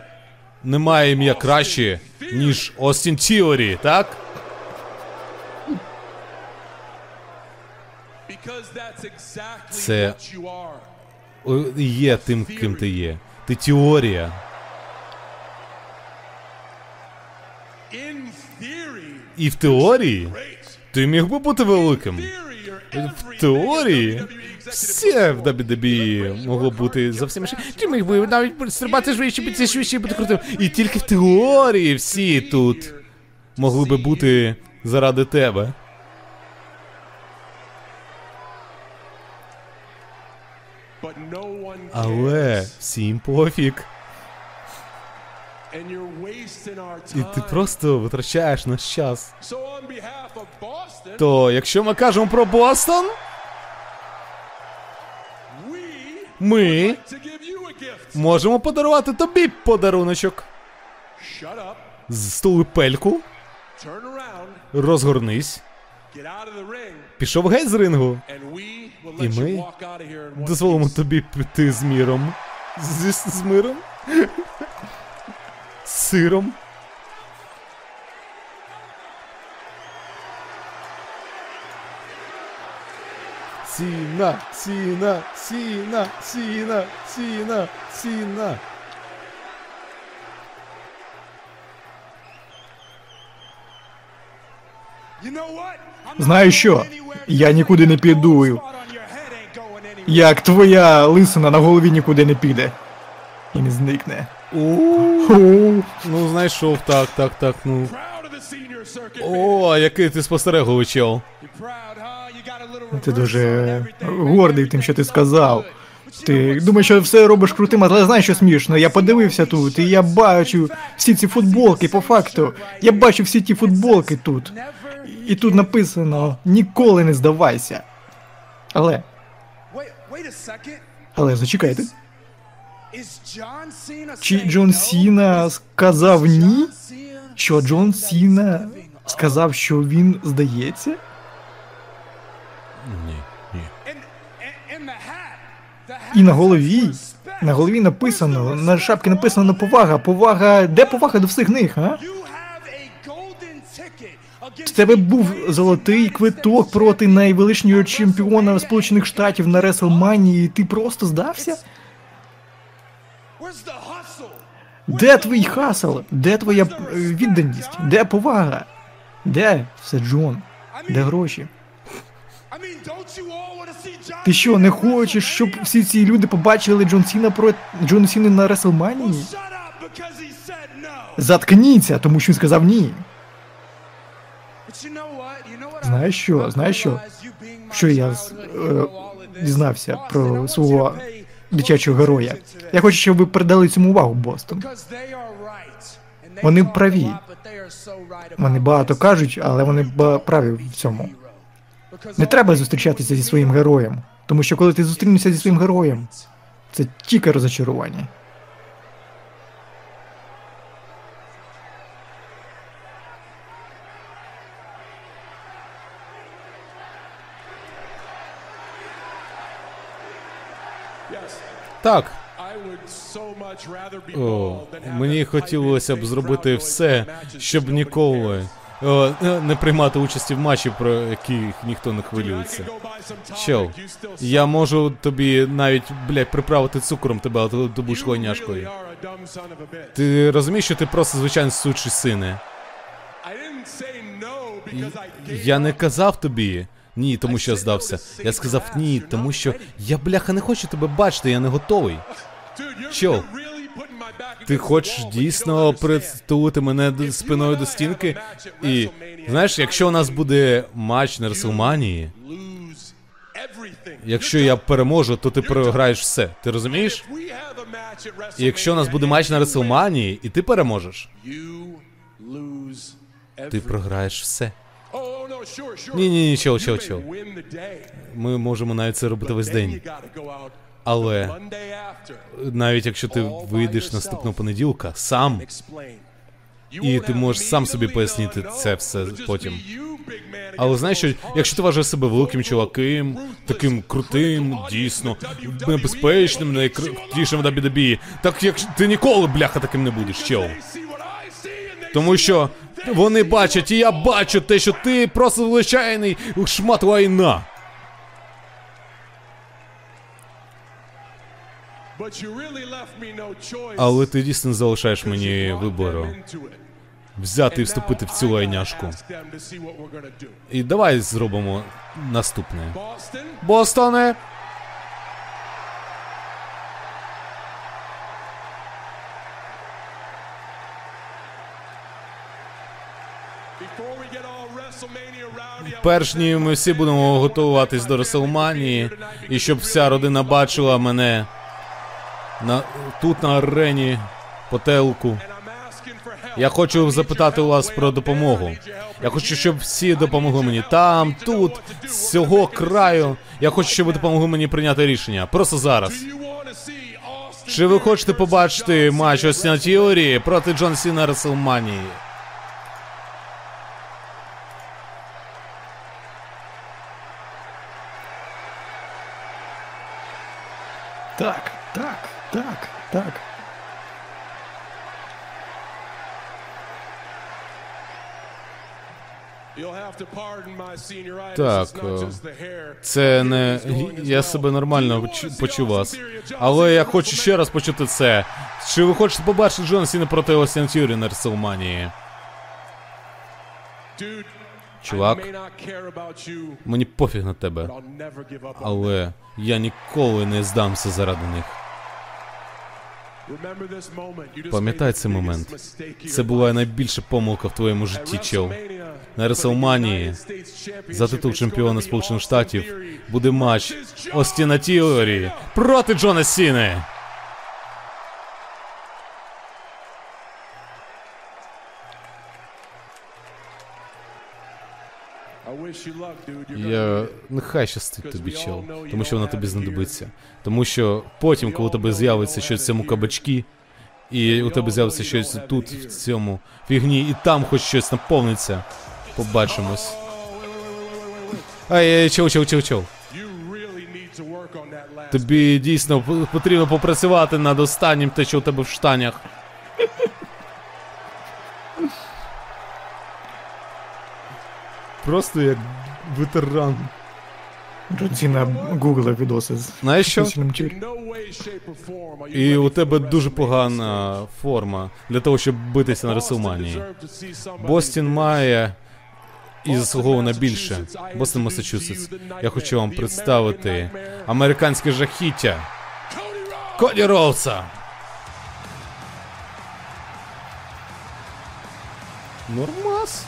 немає ім'я краще, ніж Остін Тіорі, так? Це- Є тим, ким ти є. Ти теорія. І в теорії ти міг би бути великим. В теорії a все в WWE могло бути зовсім інше. Ти міг би навіть стрибати швидше, бити швидше бути крутим. І тільки в теорії всі тут могли би бути заради тебе. Але всім пофіг. І ти просто витрачаєш наш час. То якщо ми кажемо про Бостон, ми можемо подарувати тобі подаруночок. Up, Стули пельку, розгорнись, пішов геть з рингу. І ми Дозволимо тобі піти з міром. З, з миром? З сиром. Сіна, сіна, сіна, сіна, сіна, сіна. Знаєш що? Я нікуди не піду. Як твоя лисина на голові нікуди не піде. І не зникне. Ну, знайшов, так, так, так, ну. О, який ти спостереговий чел. Ти дуже гордий тим, що ти сказав. Ти думаєш, що все робиш крутим, але знаєш, що смішно. Я подивився тут, і я бачу всі ці футболки по факту. Я бачу всі ті футболки тут. І тут написано ніколи не здавайся. Але, але зачекайте. Is John Cena Чи Джон? Сіна сказав ні? Що Джон Сіна сказав, що він здається? Ні, ні. in, in, in the hat. The hat І на голові. На голові написано, на шапці написано повага. Повага. Де повага до всіх них, а? В тебе був золотий квиток проти history. найвеличнішого чемпіона Сполучених Штатів на Реслманії, і ти просто здався? Де твій хасл? Де твоя е, відданість? Де повага? Де все, Джон? Де гроші? Ти що, не хочеш, щоб всі ці люди побачили Джон Сіна про Джона Сіни на Реслманії? Заткніться, тому що він сказав ні. Знаєш що? Знаєш що? Що я е, дізнався про свого дитячого героя? Я хочу, щоб ви придали цьому увагу, Бостон. Вони праві. Вони багато кажуть, але вони праві в цьому. Не треба зустрічатися зі своїм героєм, тому що коли ти зустрінешся зі своїм героєм, це тільки розочарування. Так, О, мені хотілося б зробити все, щоб ніколи о, е, не приймати участі в матчі, про яких ніхто не хвилюється. Чел, я можу тобі навіть, блядь, приправити цукром тебе, а ти будеш хлоняшкою. Ти розумієш, що ти просто звичайний сучий сине? Я не казав тобі. Ні, тому що я здався. Я сказав ні, тому що я бляха не хочу тебе бачити, я не готовий. Чел, Ти хочеш дійсно притулити мене спиною до стінки? І знаєш, якщо у нас буде матч на Реслманії, якщо я переможу, то ти програєш все. Ти розумієш? І якщо у нас буде матч на Реслманії, і ти переможеш, ти програєш все. Ні, ні, ні, чел, чел, чел. Ми можемо навіть це робити весь день. Але навіть якщо ти вийдеш наступного понеділка сам. І ти можеш сам собі пояснити це все потім. Але знаєш, що якщо ти вважаєш себе великим чуваком, таким крутим, дійсно, небезпечним, найкрутішим в WWE, так як ти ніколи, бляха, таким не будеш, чел. Тому що вони бачать, і я бачу те, що ти просто звичайний шмат лайна. Але ти дійсно не залишаєш мені вибору взяти і вступити в цю лайняшку. І давай зробимо наступне. Бостоне! Перш ніж ми всі будемо готуватись до Реселманії, і щоб вся родина бачила мене на, тут на арені по телку. Я хочу запитати у вас про допомогу. Я хочу, щоб всі допомогли мені там, тут, з цього краю. Я хочу, щоб ви допомогли мені прийняти рішення. Просто зараз. Чи ви хочете побачити матч Остіна Тіорі проти Джон Сіна Реселманії? Так, так, так, так. Так, це не я себе нормально почував. Але я хочу ще раз почути це. Чи ви хочете побачити Джона Сіна проти Остіна Тюрі на Реселманії? Чувак, мені пофіг на тебе. Але я ніколи не здамся заради них. Пам'ятай цей момент. Це була найбільша помилка в твоєму житті, чел. На Реселманії за титул чемпіона Сполучених Штатів буде матч Остіна Тіорі проти Джона Сіни. Я нехай щастить тобі, чел, тому що вона тобі знадобиться. Тому що потім, коли у тебе з'явиться щось в цьому кабачки, і у тебе з'явиться щось тут, в цьому фігні, і там хоч щось наповниться. Побачимось. Ай, ай, чел, чел, last. Тобі дійсно потрібно попрацювати над останнім те, що у тебе в штанях. Просто як ветеран. Джон Сіна гуглив відоси з Знаєш що? І у тебе дуже погана форма для того, щоб битися на Реселманії. Бостін має і на більше. Бостон, Масачусетс. Я хочу вам представити американське жахіття. Коді Роуса. Нормас.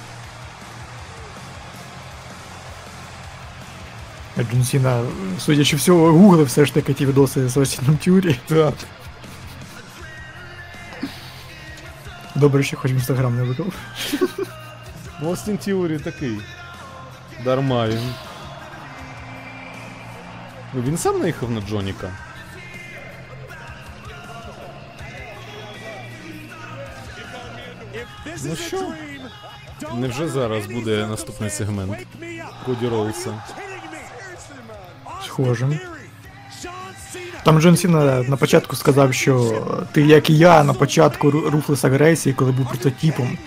Джон Сіна, судячи всього, гуглив все ж таки ті відоси з Осіном Тюрі. Так. Добре, що хоч в інстаграм не виклав. Остін Тіорі такий. Дарма він. Ну, Він сам наїхав на Джоніка. Ну що? Невже зараз буде наступний сегмент. Коді Роуса? Cena. Там Джон Сіна на початку сказав, що ти, як і я, на початку ру- рухлес агресії, коли був прототипом.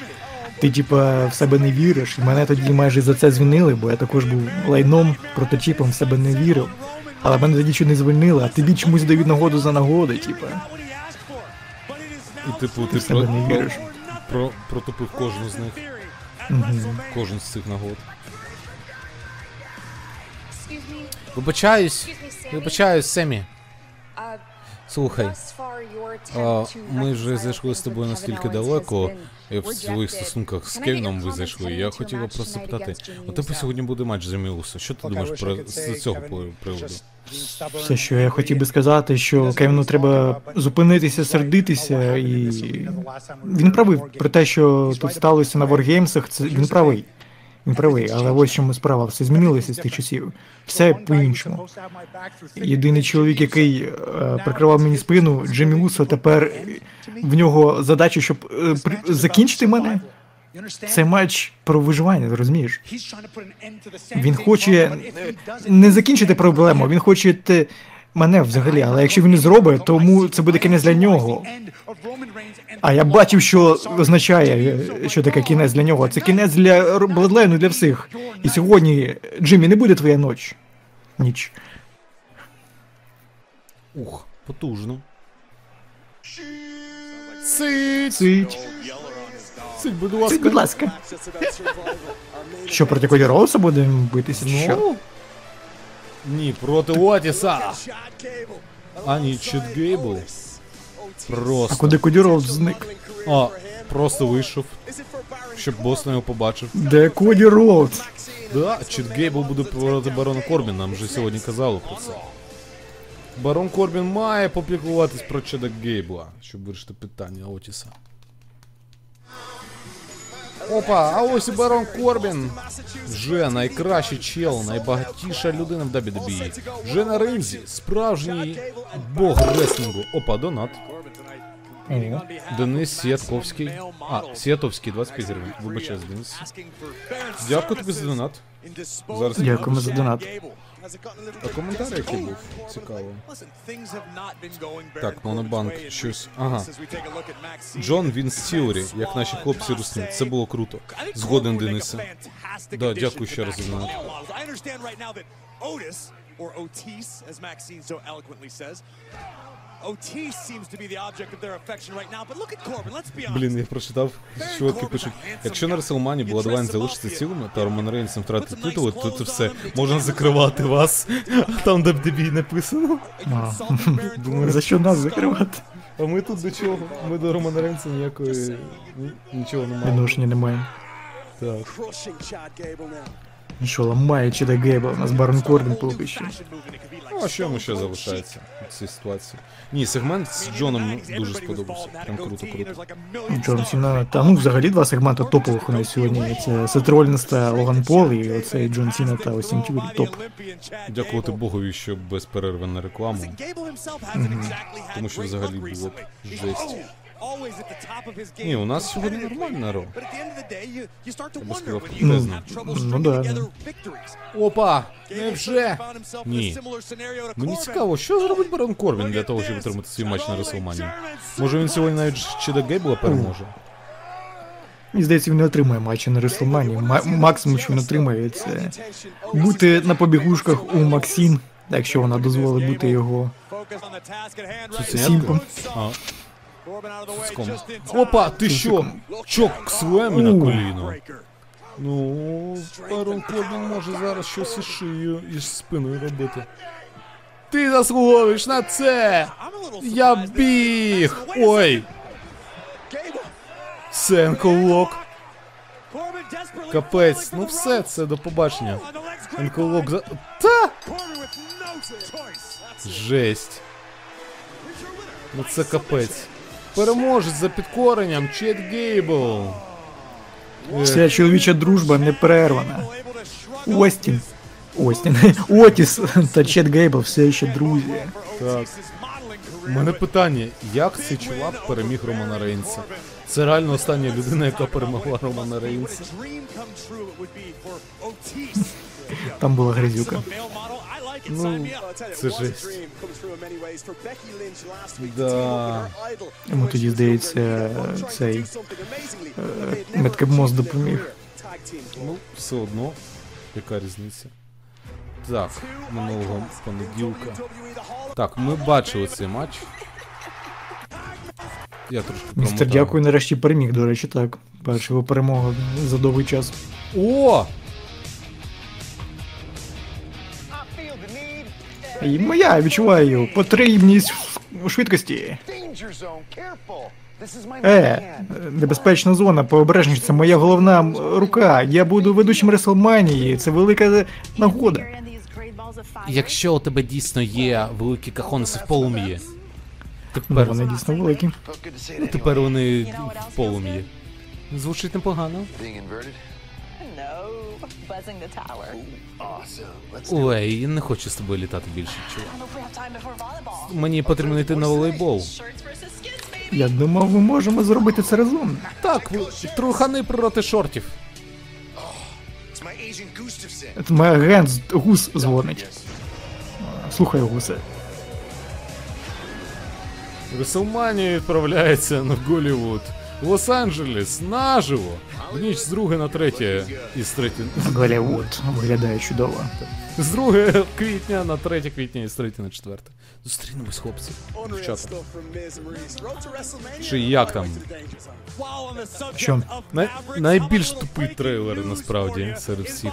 Ти, типа, в себе не віриш. І мене тоді майже за це звільнили, бо я також був лайном, прототипом в себе не вірив. Але мене тоді не звільнили, а тобі чомусь дають нагоду за нагоди, типа. І типу, ти в себе про, не віриш. про, протопив кожну з них. At Кожен з цих нагод. Вибачаюсь. Вибачаюсь, Семі. Uh, Слухай. А, ми вже зайшли з тобою настільки далеко і в своїх стосунках з Кевіном ви зайшли. Я match просто питати, у тебе сьогодні буде матч з Джиммі Усо. Що ти думаєш про з цього приводу? Все, що я хотів би сказати, що Кевіну треба зупинитися, сердитися, і він правий про те, що тут сталося на Wargamesах, це він правий. Правий, але ось чому справа, все змінилося з тих часів. Все по-іншому. Єдиний чоловік, який е, прикривав мені спину, Джиммі Усо, тепер в нього задача, щоб е, при- закінчити мене. Це матч про виживання, розумієш? Він хоче не закінчити проблему, він хоче те, мене взагалі, але якщо він не зробить, тому це буде кінець для нього. А я бачив, що означає, що таке кінець для нього. Це кінець для Бладлейну, для всіх. І сьогодні, Джиммі, не буде твоя ніч. Ніч. Ух, потужно. Сить! Цить. Сить, будь ласка. будь ласка. Що проти Коді Роуса будемо битися? чи Що? Ні, проти Отіса. А ні, Чет Гейбл. А Просто. куди Коді Роуз зник? А, просто вийшов, щоб Бостон його побачив. Де Коді? Да, Чет Гейбл буде проти Барона Корбіна, нам вже сьогодні казали про це. Барон Корбін має попіклуватись про Чеда Гейбла, щоб вирішити питання Отіса. Опа, а ось і Барон Корбін. Вже найкращий чел, найбагатіша людина в WWE. Вже на ринзі, справжній бог реслінгу. Опа, донат. О, Денис Сіятковський. А, Сіятовський, 25 гривень. Вибачаюсь, Денис. Дякую тобі за донат. Зараз Дякуємо за донат. Коментар який був? Цікаво. Так, Монобанк, щось. Ага. Джон Вінс Тіорі, як наші хлопці русні. Це було круто. Згоден, fantastic Да, дякую ще раз за or Otis, as Maxine so eloquently says, Otis seems to be the object of their affection right now. But look at Corbin. Let's be honest. Блін, я прочитав, чуваки пишуть, якщо на Реселмані Бладлайн залишиться цілими, та Роман Рейнсом втратить титул, то це все можна закривати вас. А там де бій написано. А, Думаю, за що нас закривати? А ми тут до чого? Ми до Романа Рейнса ніякої нічого не маємо. Відношення немає. Так. Що ламає Чеда Гейбла, у нас Барон Корбін поки що. Ну, а що йому ще залишається в цій ситуації? Ні, сегмент з Джоном дуже сподобався. Прям круто, круто. Джон Сіна, та ну взагалі два сегменти топових у нас сьогодні. Це Сет Ролінс та Логан Пол, і оцей Джон Сіна та Остін Тюрі топ. Дякувати Богові, що без перерви на рекламу. Тому що взагалі було б жесть. Ні, у нас сьогодні нормальна ро. Я би сказав, Ну, ну да. Опа! Невже? Ні. Мені цікаво, що зробить Барон Корбін для того, щоб отримати свій матч на Реслманії. Може він сьогодні навіть ще до Гейбла переможе? Мені здається, він не отримає матча на Реслмані. Максимум, що він отримає, це бути на побігушках у Максін, якщо вона дозволить бути його сімпом. А, цуцком. Опа, ти що? Чок слем на У. коліно. Ну, Барон Корбін може зараз щось із шиєю і з спиною робити. Ти заслуговуєш на це! Я біг! Ой! Сенколок. Капець, ну все, це до побачення. Енколок за. Та! Жесть. Ну це капець. Переможець за підкоренням Чет Гейбл. Е, Вся чоловіча дружба не перервана. Остін. Остін. Отіс та Чет Гейбл все ще друзі. Так. У мене питання, як цей чувак переміг Романа Рейнса? Це реально остання людина, яка перемогла Романа Рейнса. Там була грязюка. Ну, це жесть. Да. Йому тоді, здається, цей е, допоміг. Ну, все одно, яка різниця. Так, минулого понеділка. Так, ми бачили цей матч. Я трошки Містер. Дякую нарешті переміг, до речі, так. Перша його перемога за довгий час. О! І моя відчуваю потрібність у швидкості. Е, небезпечна зона, пообережніше, це моя головна рука. Я буду ведучим Реслманії, це велика нагода. Якщо у тебе дійсно є великі кахонеси в полум'ї, тепер, вони дійсно великі. ну, тепер вони в полум'ї. Звучить непогано. Ой, я не хочу з тобою літати більше, чувак. Мені потрібно йти на волейбол. Я думав, ми можемо зробити це разом. Так, трухани проти шортів. Це моя агент гус дзвонить. Слухай, гусе. Реселманія відправляється на Голлівуд. Лос-Анджелес наживо. В ніч з 2 на 3 і з 3, Голлівуд виглядає чудово. з 2 квітня на 3 квітня і з 3 на 4. Зустрінемось, хлопці. Дівчата. Чи як там? Що? Най- найбільш тупий трейлер насправді серед всіх.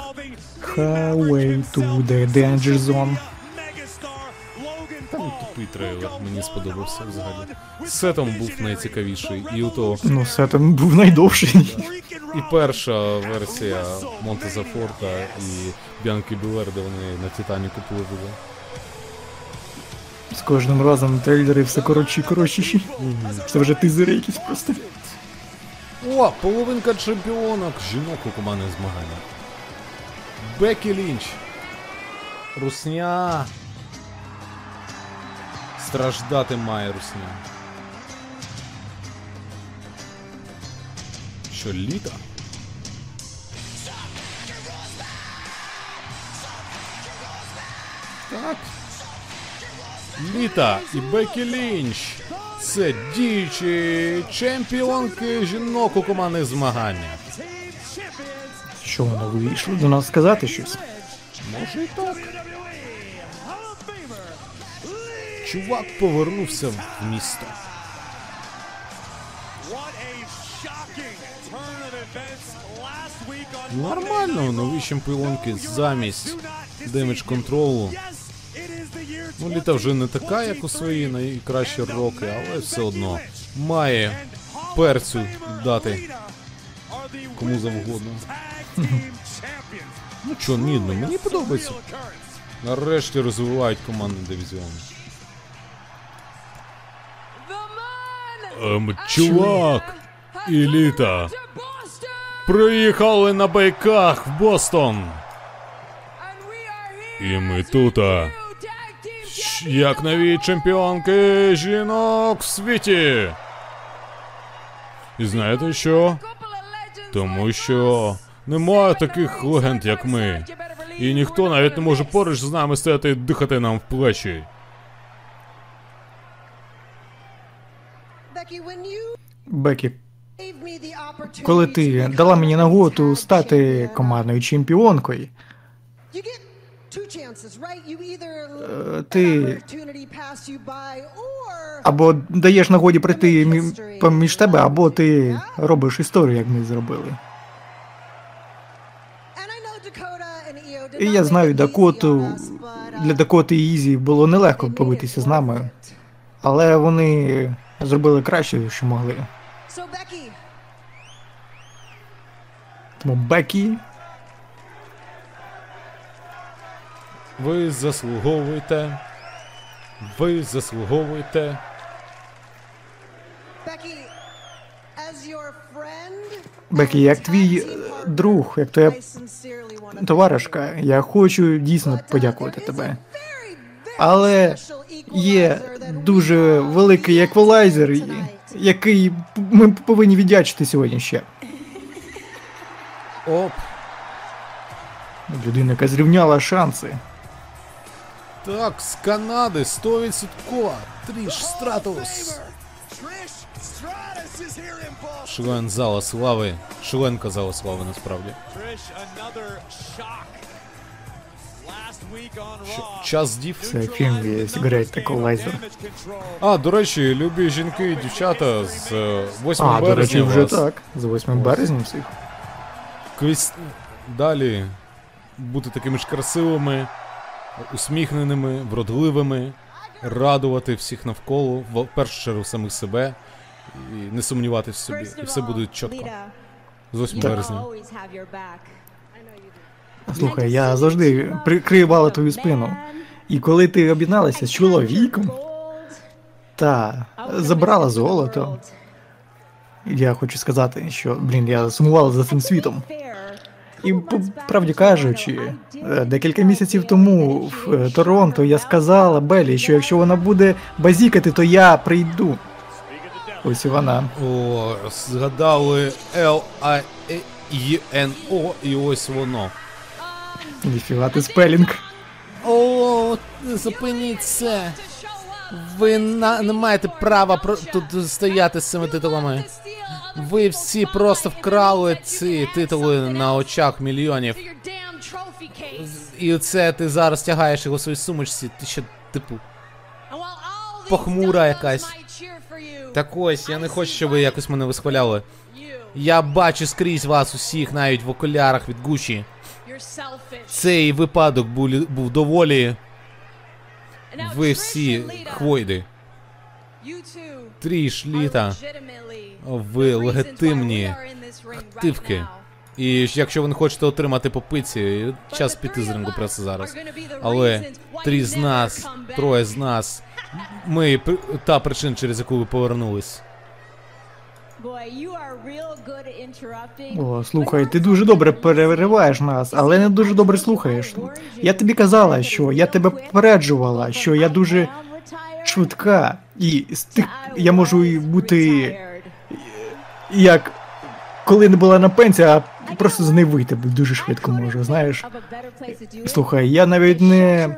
Highway to the Danger Zone. Там тупий трейлер, мені сподобався взагалі. Сетом був найцікавіший, і у того Ну, все там був найдовший. І перша версія Монтеза Форта і Бянки Білер, де вони на Титаніку пливли. З кожним разом трейлери все коротші і коротші. Це вже тизери якісь просто. О, половинка чемпіонок жінок у командних змаганнях. Бекі Лінч. Русня. Страждати має русня. Що, літа? Так. Літа і Бекі Лінч. Це діючі чемпіонки жінок у командних змаганнях. Що воно вийшло до нас сказати щось? Може і так. Чувак повернувся в місто. Нормально, нові чемпіонки замість Damage Control у. Ну, Літа вже не така, як у свої найкращі роки, але все одно має перцю дати кому завгодно. Ну чо, ні, ну мені подобається. Нарешті розвивають командний дивізіон. Ем, чувак, еліта. Приїхали на байках в Бостон. І ми тут. Як нові чемпіонки жінок в світі. І знаєте що? Тому що немає таких легенд, як ми. І ніхто навіть не може поруч з нами стояти і дихати нам в плечі. Бекі, коли ти дала мені нагоду стати командною чемпіонкою, Е, ти- або даєш нагоді прийти поміж тебе, або ти робиш історію, як ми зробили. І я знаю Дакоту. uh, Для Дакоти і Ізі було нелегко made it побитися з нами, але вони зробили краще, що могли. Тому Бекі, Ви заслуговуєте. Ви заслуговуєте. Becky, as your friend, Бекі, як твій е, друг, як твоя товаришка, я хочу дійсно uh, подякувати тебе. Але є дуже великий еквалайзер, який ми повинні віддячити сьогодні ще. Оп. Людина, яка зрівняла шанси. Так, з Канади 100%. Тріш Стратус. Член зала слави. Членка зала слави насправді. Час дів. Це фільм є Cigarette Equalizer. Damage. А, до речі, любі жінки і дівчата з е, 8 А, до березня речі, вже вас так. З 8 березня всіх. Квіс... Далі бути такими ж красивими, усміхненими, вродливими, радувати всіх навколо, в в першу чергу самих себе, і не сумніватися в собі. І все буде чітко. З 8 березня. Слухай, я завжди прикривала твою спину. І коли ти об'єдналася з чоловіком та забрала золото, я хочу сказати, що, блін, я сумувала за цим світом. І по правді кажучи, е, декілька місяців тому в е, Торонто я сказала Белі, що якщо вона буде базікати, то я прийду. Ось і вона. О, згадали I E N O і ось воно. Ніфіга ти spelling. О, зупиніть це. Ви на, не маєте права про, тут стояти з цими титулами. Ви всі просто вкрали ці титули на очах мільйонів. І це ти зараз тягаєш його в своїй сумочці. Ти ще, типу, похмура якась. Так ось, я не хочу, щоб ви якось мене висхваляли. Я бачу скрізь вас усіх, навіть в окулярах від Гучі. Цей випадок був, був доволі. Ви всі хвойди. Тріш, літа. Ви легітимні активки. І якщо ви не хочете отримати по пиці, час піти з рингу просто зараз. Але три з нас, троє з нас. Ми та причина, через яку ви повернулись. О, слухай, ти дуже добре перериваєш нас, але не дуже добре слухаєш. Я тобі казала, що я тебе попереджувала, що я дуже швидка, і з тих я можу і бути як коли не була на пенсії, а просто з неї вийти дуже швидко можу, знаєш. Слухай, я навіть не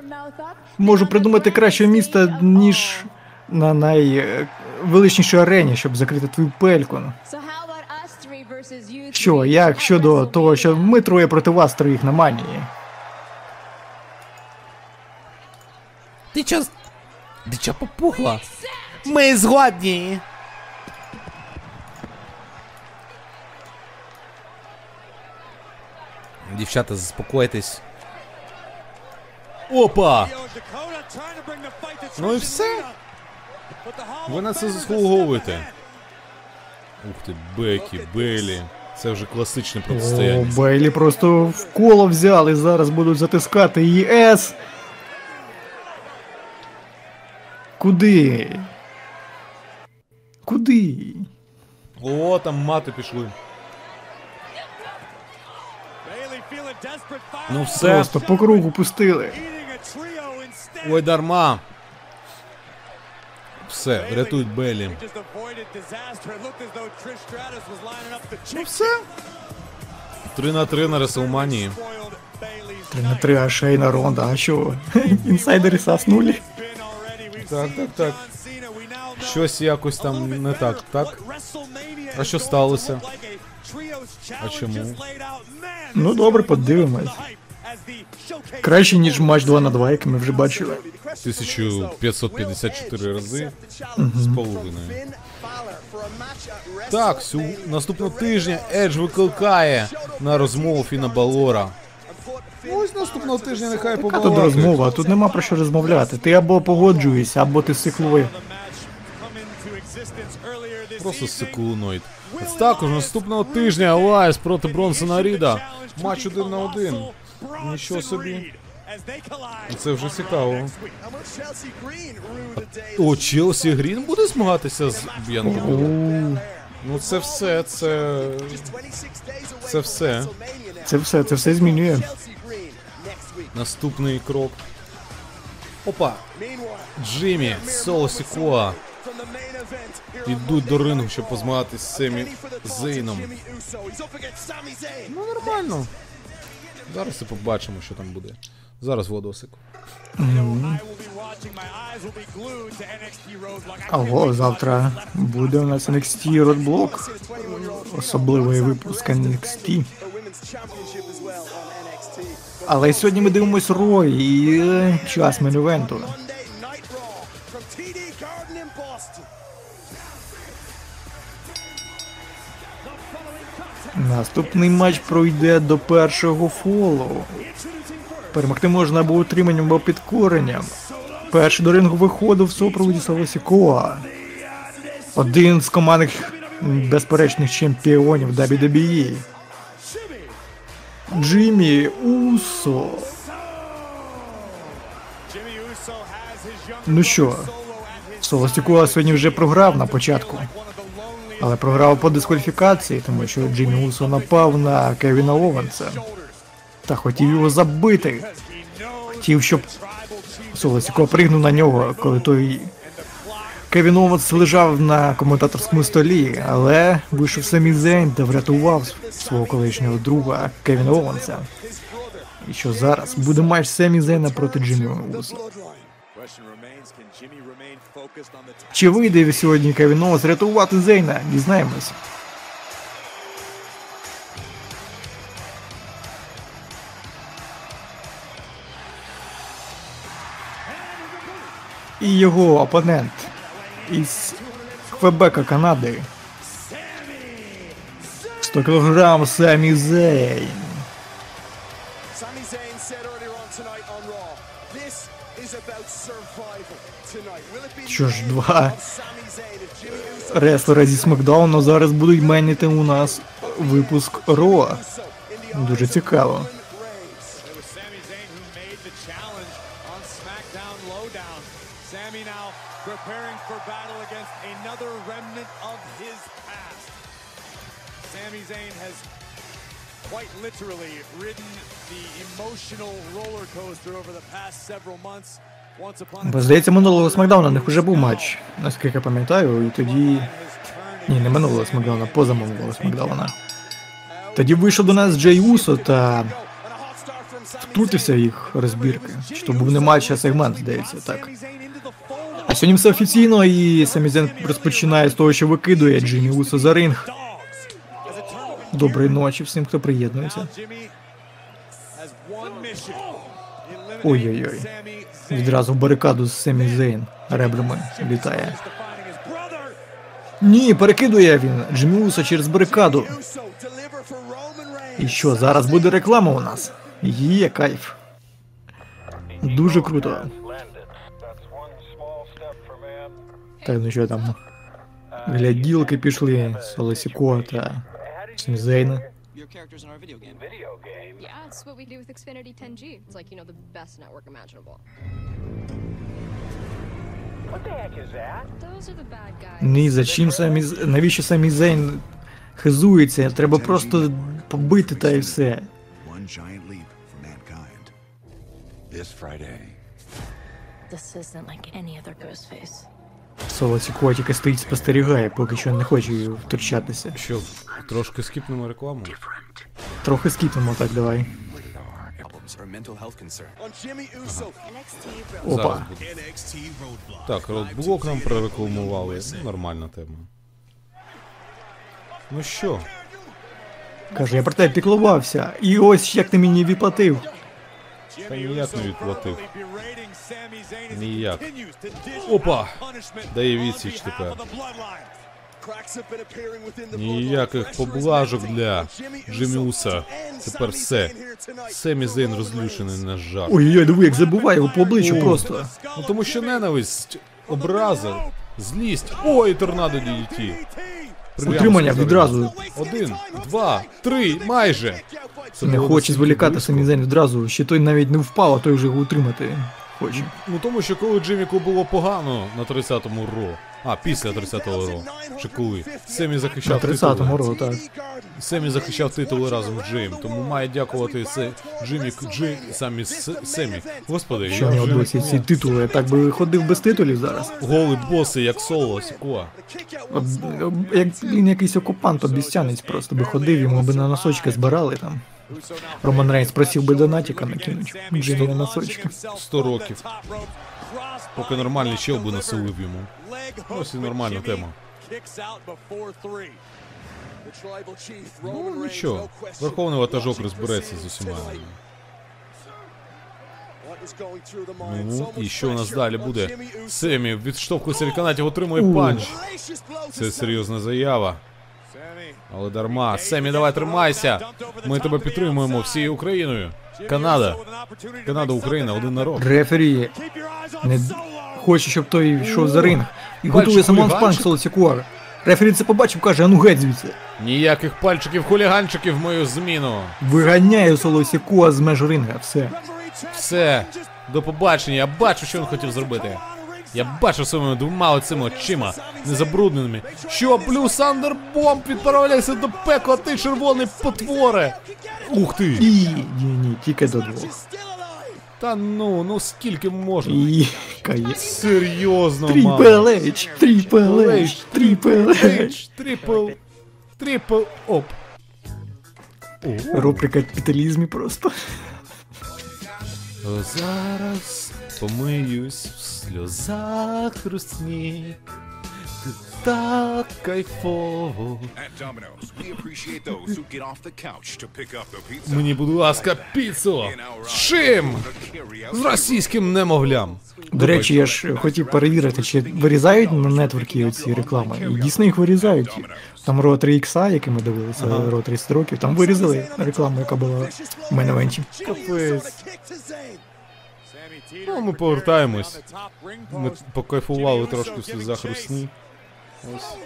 можу придумати краще місто, ніж на найвеличнішій арені, щоб закрити твою пельку. Що, як щодо того, що ми троє проти вас троїх на манії? Ти чо... Ти чо попухла? Ми згодні. Дівчата, заспокойтесь. Опа! Ну і все. Ви на це заслуговуєте. Ух ти, Бекі, Белі. Це вже класичне О. Бейлі просто в коло взяли, зараз будуть затискати ЄС. Куди? Куди? О, там мати пішли. Ну все. Просто по кругу пустили. Ой, дарма. Все, рятують Белі. Ну все. 3 на 3 на Реселманії. 3 на 3, а Шейна Ронда, а що? Інсайдери саснули. Так, так, так. Щось якось там не так, так? А що сталося? А чому? Ну добре, подивимось. Краще, ніж матч 2 на 2, який ми вже бачили. 1554 рази з половиною. Так, сю... наступного тижня Едж викликає на розмову Фіна Балора. Ось наступного тижня нехай Яка тут побалакають. розмова? Тут нема про що розмовляти. Ти або погоджуєшся, або ти сикловий. Просто секулоноїд. Ось також наступного тижня Алайс проти Бронсона Ріда. Матч один на один. Нічого собі. Це вже цікаво. О, Челсі Грін буде змагатися з Б'янком? Ну це все, це. Це все. Це все, це все змінює. Наступний крок. Опа! Джиммі, Соло Сікоа йдуть до рингу, щоб позмагатись з Семі Зейном. Ну нормально. Зараз і побачимо, що там буде. Зараз водосик. Ого, завтра буде у нас NXT Roadblock. Особливий випуск NXT. Але сьогодні ми дивимось Рой і е, час мен-івенту. Наступний матч пройде до першого фолу. Перемогти можна або утриманням, або підкоренням. Перший до рингу виходив в супроводі Савосікоа. Один з командних безперечних чемпіонів WWE. Джиммі Усо. Ну що, Солостікуа сьогодні вже програв на початку. Але програв по дискваліфікації, тому що Джиммі Усо напав на Кевіна Овенса. Та хотів його забити. Хотів, щоб Солосіко пригнув на нього, коли той Кевін Овенс лежав на коментаторському столі, але вийшов самі Зейн та врятував свого колишнього друга Кевіна Овенса. І що зараз буде матч Семі Зейна проти Джиммі Усо. Чи вийде сьогодні Кевін Овенс рятувати Зейна? Дізнаємось. І його опонент із Квебека, Канади. 100 кг Самі Зейн. Що ж, два реслера зі Смакдауну зараз будуть меніти у нас випуск Ро. Дуже цікаво. Preparing for battle against another remnant of his past. Sami Zayn has quite literally ridden the emotional roller coaster over the past several months. Бо здається, минулого Смакдауна у них вже був матч, наскільки я пам'ятаю, і тоді. Ні, не минулого Смакдауна, позаминулого Смакдауна. Тоді вийшов до нас Джей Усо та втрутився їх розбірки. Чи то був не матч, а сегмент, здається, так. А сьогодні все офіційно, і Самізен розпочинає з того, що викидує Джиммі Усо за ринг. Доброї ночі всім, хто приєднується. Ой-ой-ой. Відразу в барикаду з Семі Зейн ребрами літає. Ні, перекидує він Джиммі Усо через барикаду. І що, зараз буде реклама у нас? Є кайф. Дуже круто. Так, ну що там? Гляділки пішли, Солосіко та Смізейна. Your characters in our video game. Video game? Yeah, it's what we do with Xfinity 10G. It's like, you know, the best network imaginable. What the heck is that? Those are the bad guys. Ні, зачем самі З- навіщо самі Зейн хизується? Треба просто побити та і все. One giant leap for mankind. This Friday. This isn't like any other ghost face. Соло тільки стоїть спостерігає, поки що не хоче втручатися. Що, трошки скіпнемо рекламу? Трохи скіпнемо так, давай. Опа. Так, роутблок нам прорекламували. Ну, Нормальна тема. Ну що, Каже, я про тебе піклувався, і ось як ти мені відплатив. Та ніяк не відплатив. Ніяк. Опа! Дає відсіч тепер. Ніяких поблажок для Джиммі Уса. Тепер все. Семі Зейн розлючений на жах. Ой-ой, диви, як забуває його по обличчю просто. Ну тому що ненависть, образа, злість. Ой, торнадо DDT. Утримання відразу. Один, два, три, майже. Це Не було хоче зволікати близько. самі день відразу, ще той навіть не впав, а той вже його утримати хоче. Ну тому що коли Джиміку було погано на 30-му ро. А, після 30-го ро. Чи коли? Семі захищав На 30-му титули. ро, так. Семі захищав титули разом з Джим, тому має дякувати се Джимі Джи самі С- Семі. Господи, Що я вже досі ці титули, я так би ходив без титулів зараз. голий боси, як соло, сікуа. Як він якийсь окупант, обіцянець просто би ходив, йому би на носочки збирали там. Роман Рейнс просив би донатіка накинуть. Джимі на носочки. 100 років. Поки нормальний чел би насилив йому. Ось і нормальна тема. Ну нічого, верховний ватажок розбереться з усіма. Ну, і що у нас далі буде? Семі відштовхується від канатів, отримує панч. Це серйозна заява. Але дарма. Семі, давай тримайся. Ми тебе підтримуємо всією Україною. Канада. Канада, Україна, один народ. Рефері не хоче, щоб той йшов за ринг. І готує самон хуліганчик. спанк Соло Рефері це побачив, каже, а ну геть звідси. Ніяких пальчиків хуліганчиків в мою зміну. Виганяє Солосікуа з меж ринга, все. Все. До побачення. Я бачу, що він хотів зробити. Я бачив своїми двома оцими очима незабрудненими. Що, плюс Андербомб відправляйся до пекла, ти червоний потворе. Ух ти! І ні, ні, тільки до двох. Та ну, ну скільки можна? І кає. Серйозно, Тріпл мама. Ейч, Тріпл Ейч, Тріпл Ейч. Трипл. Трипл оп. При капіталізмі просто. Зараз помиюсь в сльозах русні. Так кайфово. At Domino's, we appreciate those who get off the couch to pick up the pizza. Мені, будь ласка, піцу. Чим? З російським немовлям. До речі, я ж хотів перевірити, чи вирізають на нетворки оці реклами. І дійсно їх вирізають. Там Ро 3 X, який ми дивилися, Ага. Ро 30 років, там вирізали рекламу, яка була в мене венчі. Капець. Ну, ми повертаємось. Ми покайфували трошки в сльозах русні. Ось.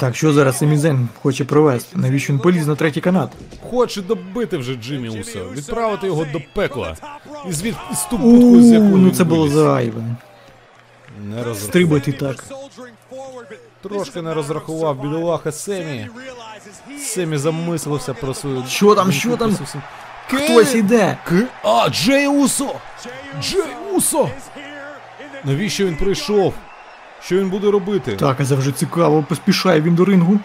Так, що зараз Семізен хоче провести? Навіщо він поліз на третій канат? Хоче добити вже Джиммі Усо, відправити його до пекла. І звід з ту будку, з якої ну він це було виліз. зайве. Не розрахував. Стрибати так. Трошки не розрахував бідолаха Семі. Семі замислився про свою... Що там, що там? Хтось іде. А, Джей Усо! Джей Усо! Навіщо він прийшов? Що він буде робити? Так, а завжди цікаво, поспішає він до рингу.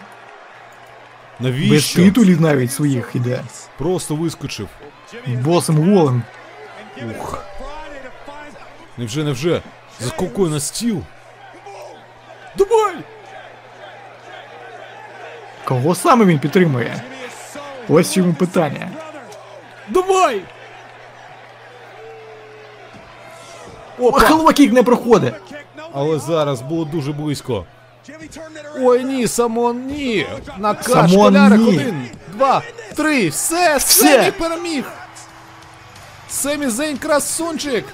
Навіщо? Без титулів навіть своїх іде. Просто вискочив. Босим голим. Ух. Невже, невже? Заскокує на стіл. Давай! Кого саме він підтримує? Ось йому питання. Давай! Опа! Хеллоукік не проходить. Але зараз було дуже близько. Ой, ні, Самон, ні! Накач, Самон, Колярик, ні. один, два, три, все, Все. Семі переміг! Семі Зейн красунчик!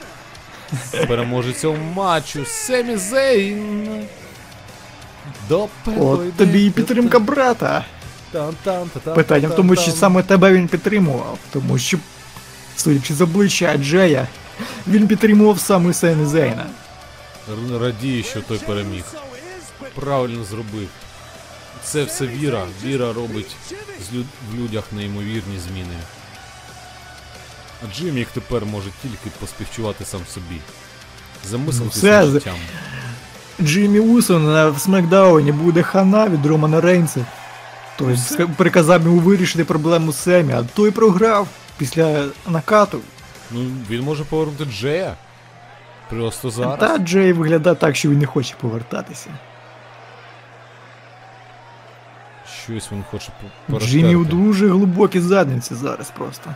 Переможець у матчу, Семі Зейн! До От тобі і підтримка брата. Питання в тому, чи саме тебе він підтримував, тому що, судячи з обличчя Джея, він підтримував саме Семі Зейна. Радію, що той переміг. Правильно зробив. Це все віра. Віра робить з люд... в людях неймовірні зміни. А Джиммік тепер може тільки поспівчувати сам собі. Замислитись все, над з- життям. Джиммі Усон на в Смакдауні буде хана від Романа Рейнса. Той приказав йому вирішити проблему Семі, а той програв після накату. Ну, він може повернути Джея. Просто зараз. Та Джей виглядає так, що він не хоче повертатися. Щось він хоче по- Джиммі у дуже глибокій задниці зараз просто.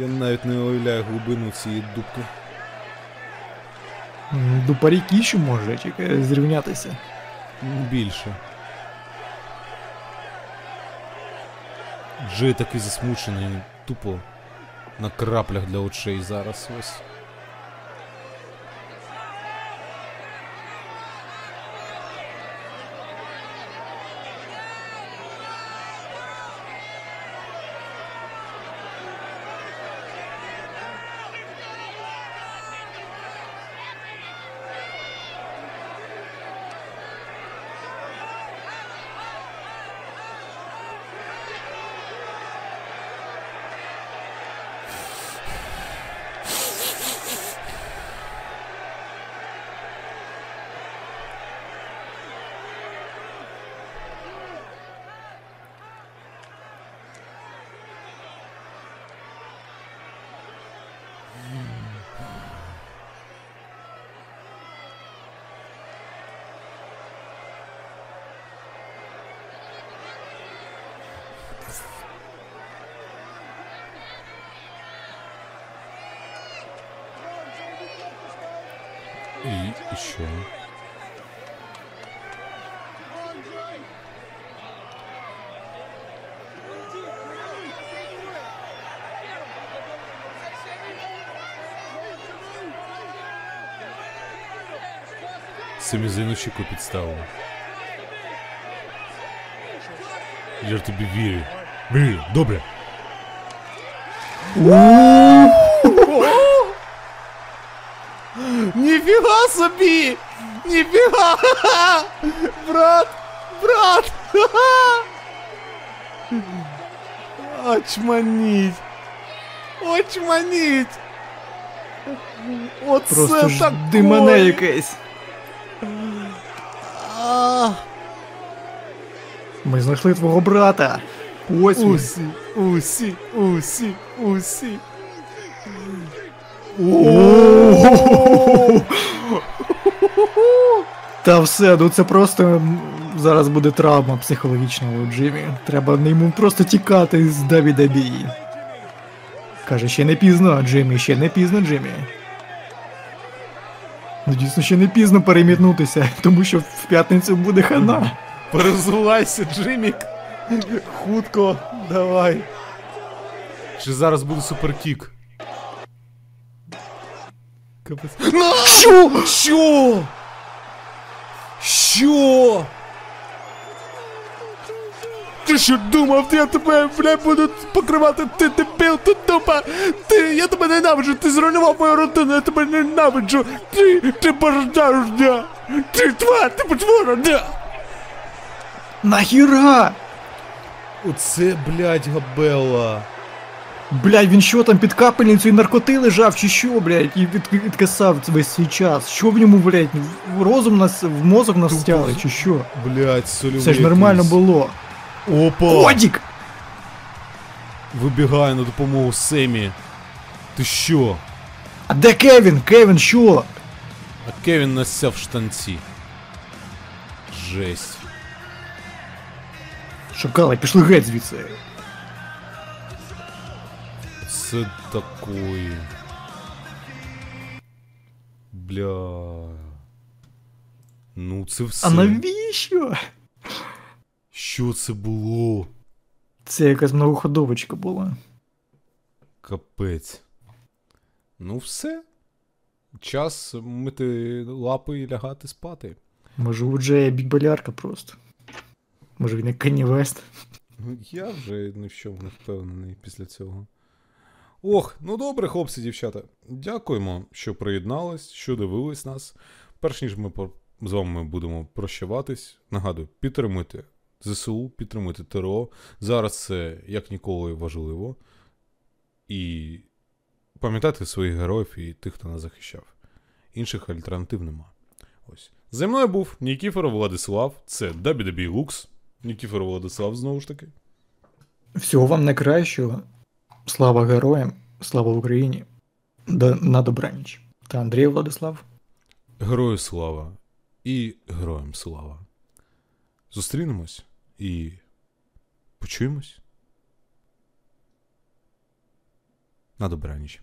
Я навіть не уявляю глибину цієї дубки. До парі кіші може тільки зрівнятися. Більше. Джей такий засмучений, тупо на краплях для очей зараз ось. І, і що? Семізину щеку підставив. Я ж тобі вірю. Вірю, добре. Ніфіга собі! Ніфіга! Брат! Брат! Очманіть! Очманіть! Оце Просто ж так. димане якесь. Ми знайшли твого брата. Ось він. Усі, усі, усі, усі. Та все, ну це просто зараз буде травма психологічна у Джиммі. Треба йому просто тікати з WWE. Каже, ще не пізно, Джиммі, ще не пізно, Джиммі. Ну дійсно ще не пізно перемітнутися, тому що в п'ятницю буде хана. Перезувайся, Джимік. Хутко, давай. Чи зараз буде суперкік? Капець. Що? Що? Що? Ти що думав, я тебе, бля, буду покривати, ти дебіл, ти тупа, ти, я тебе ненавиджу, ти зруйнував мою родину, я тебе ненавиджу, ти, ти бажаєш, да, ти тварь, ти потвора, да. Нахіра? Оце, блядь, габела. Блядь, він що там під капельницею наркоти лежав, чи що, блядь, і від, відкасав весь свій час. Що в ньому, блядь, розум нас, в мозок нас стяли, чи що? Блядь, сольовий Все ж нормально було. Опа! Кодік! Вибігає на допомогу Семі. Ти що? А де Кевін? Кевін, що? А Кевін насяв в штанці. Жесть. Шакали, пішли геть звідси. Це такої. Бля. Ну це все. А навіщо? Що це було? Це якась многоходовочка була. Капець. Ну все. Час мити лапи і лягати спати. Може у Джея бікболярка просто. Може він як Кенні Вест. Ну, Я вже ні в чому не впевнений після цього. Ох, ну добре, хлопці, дівчата. Дякуємо, що приєднались, що дивились нас. Перш ніж ми з вами будемо прощаватись, нагадую, підтримуйте ЗСУ, підтримуйте ТРО. Зараз це як ніколи важливо. І пам'ятайте своїх героїв і тих, хто нас захищав. Інших альтернатив нема. Ось. Зі мною був Нікіфоров Владислав, це WWE Lux. Нікіфоров Владислав знову ж таки. Всього вам найкращого. Слава героям, слава Україні. До, на добраніч. Та Андрій Владислав. Герою слава і героям слава. Зустрінемось і почуємось. На добраніч.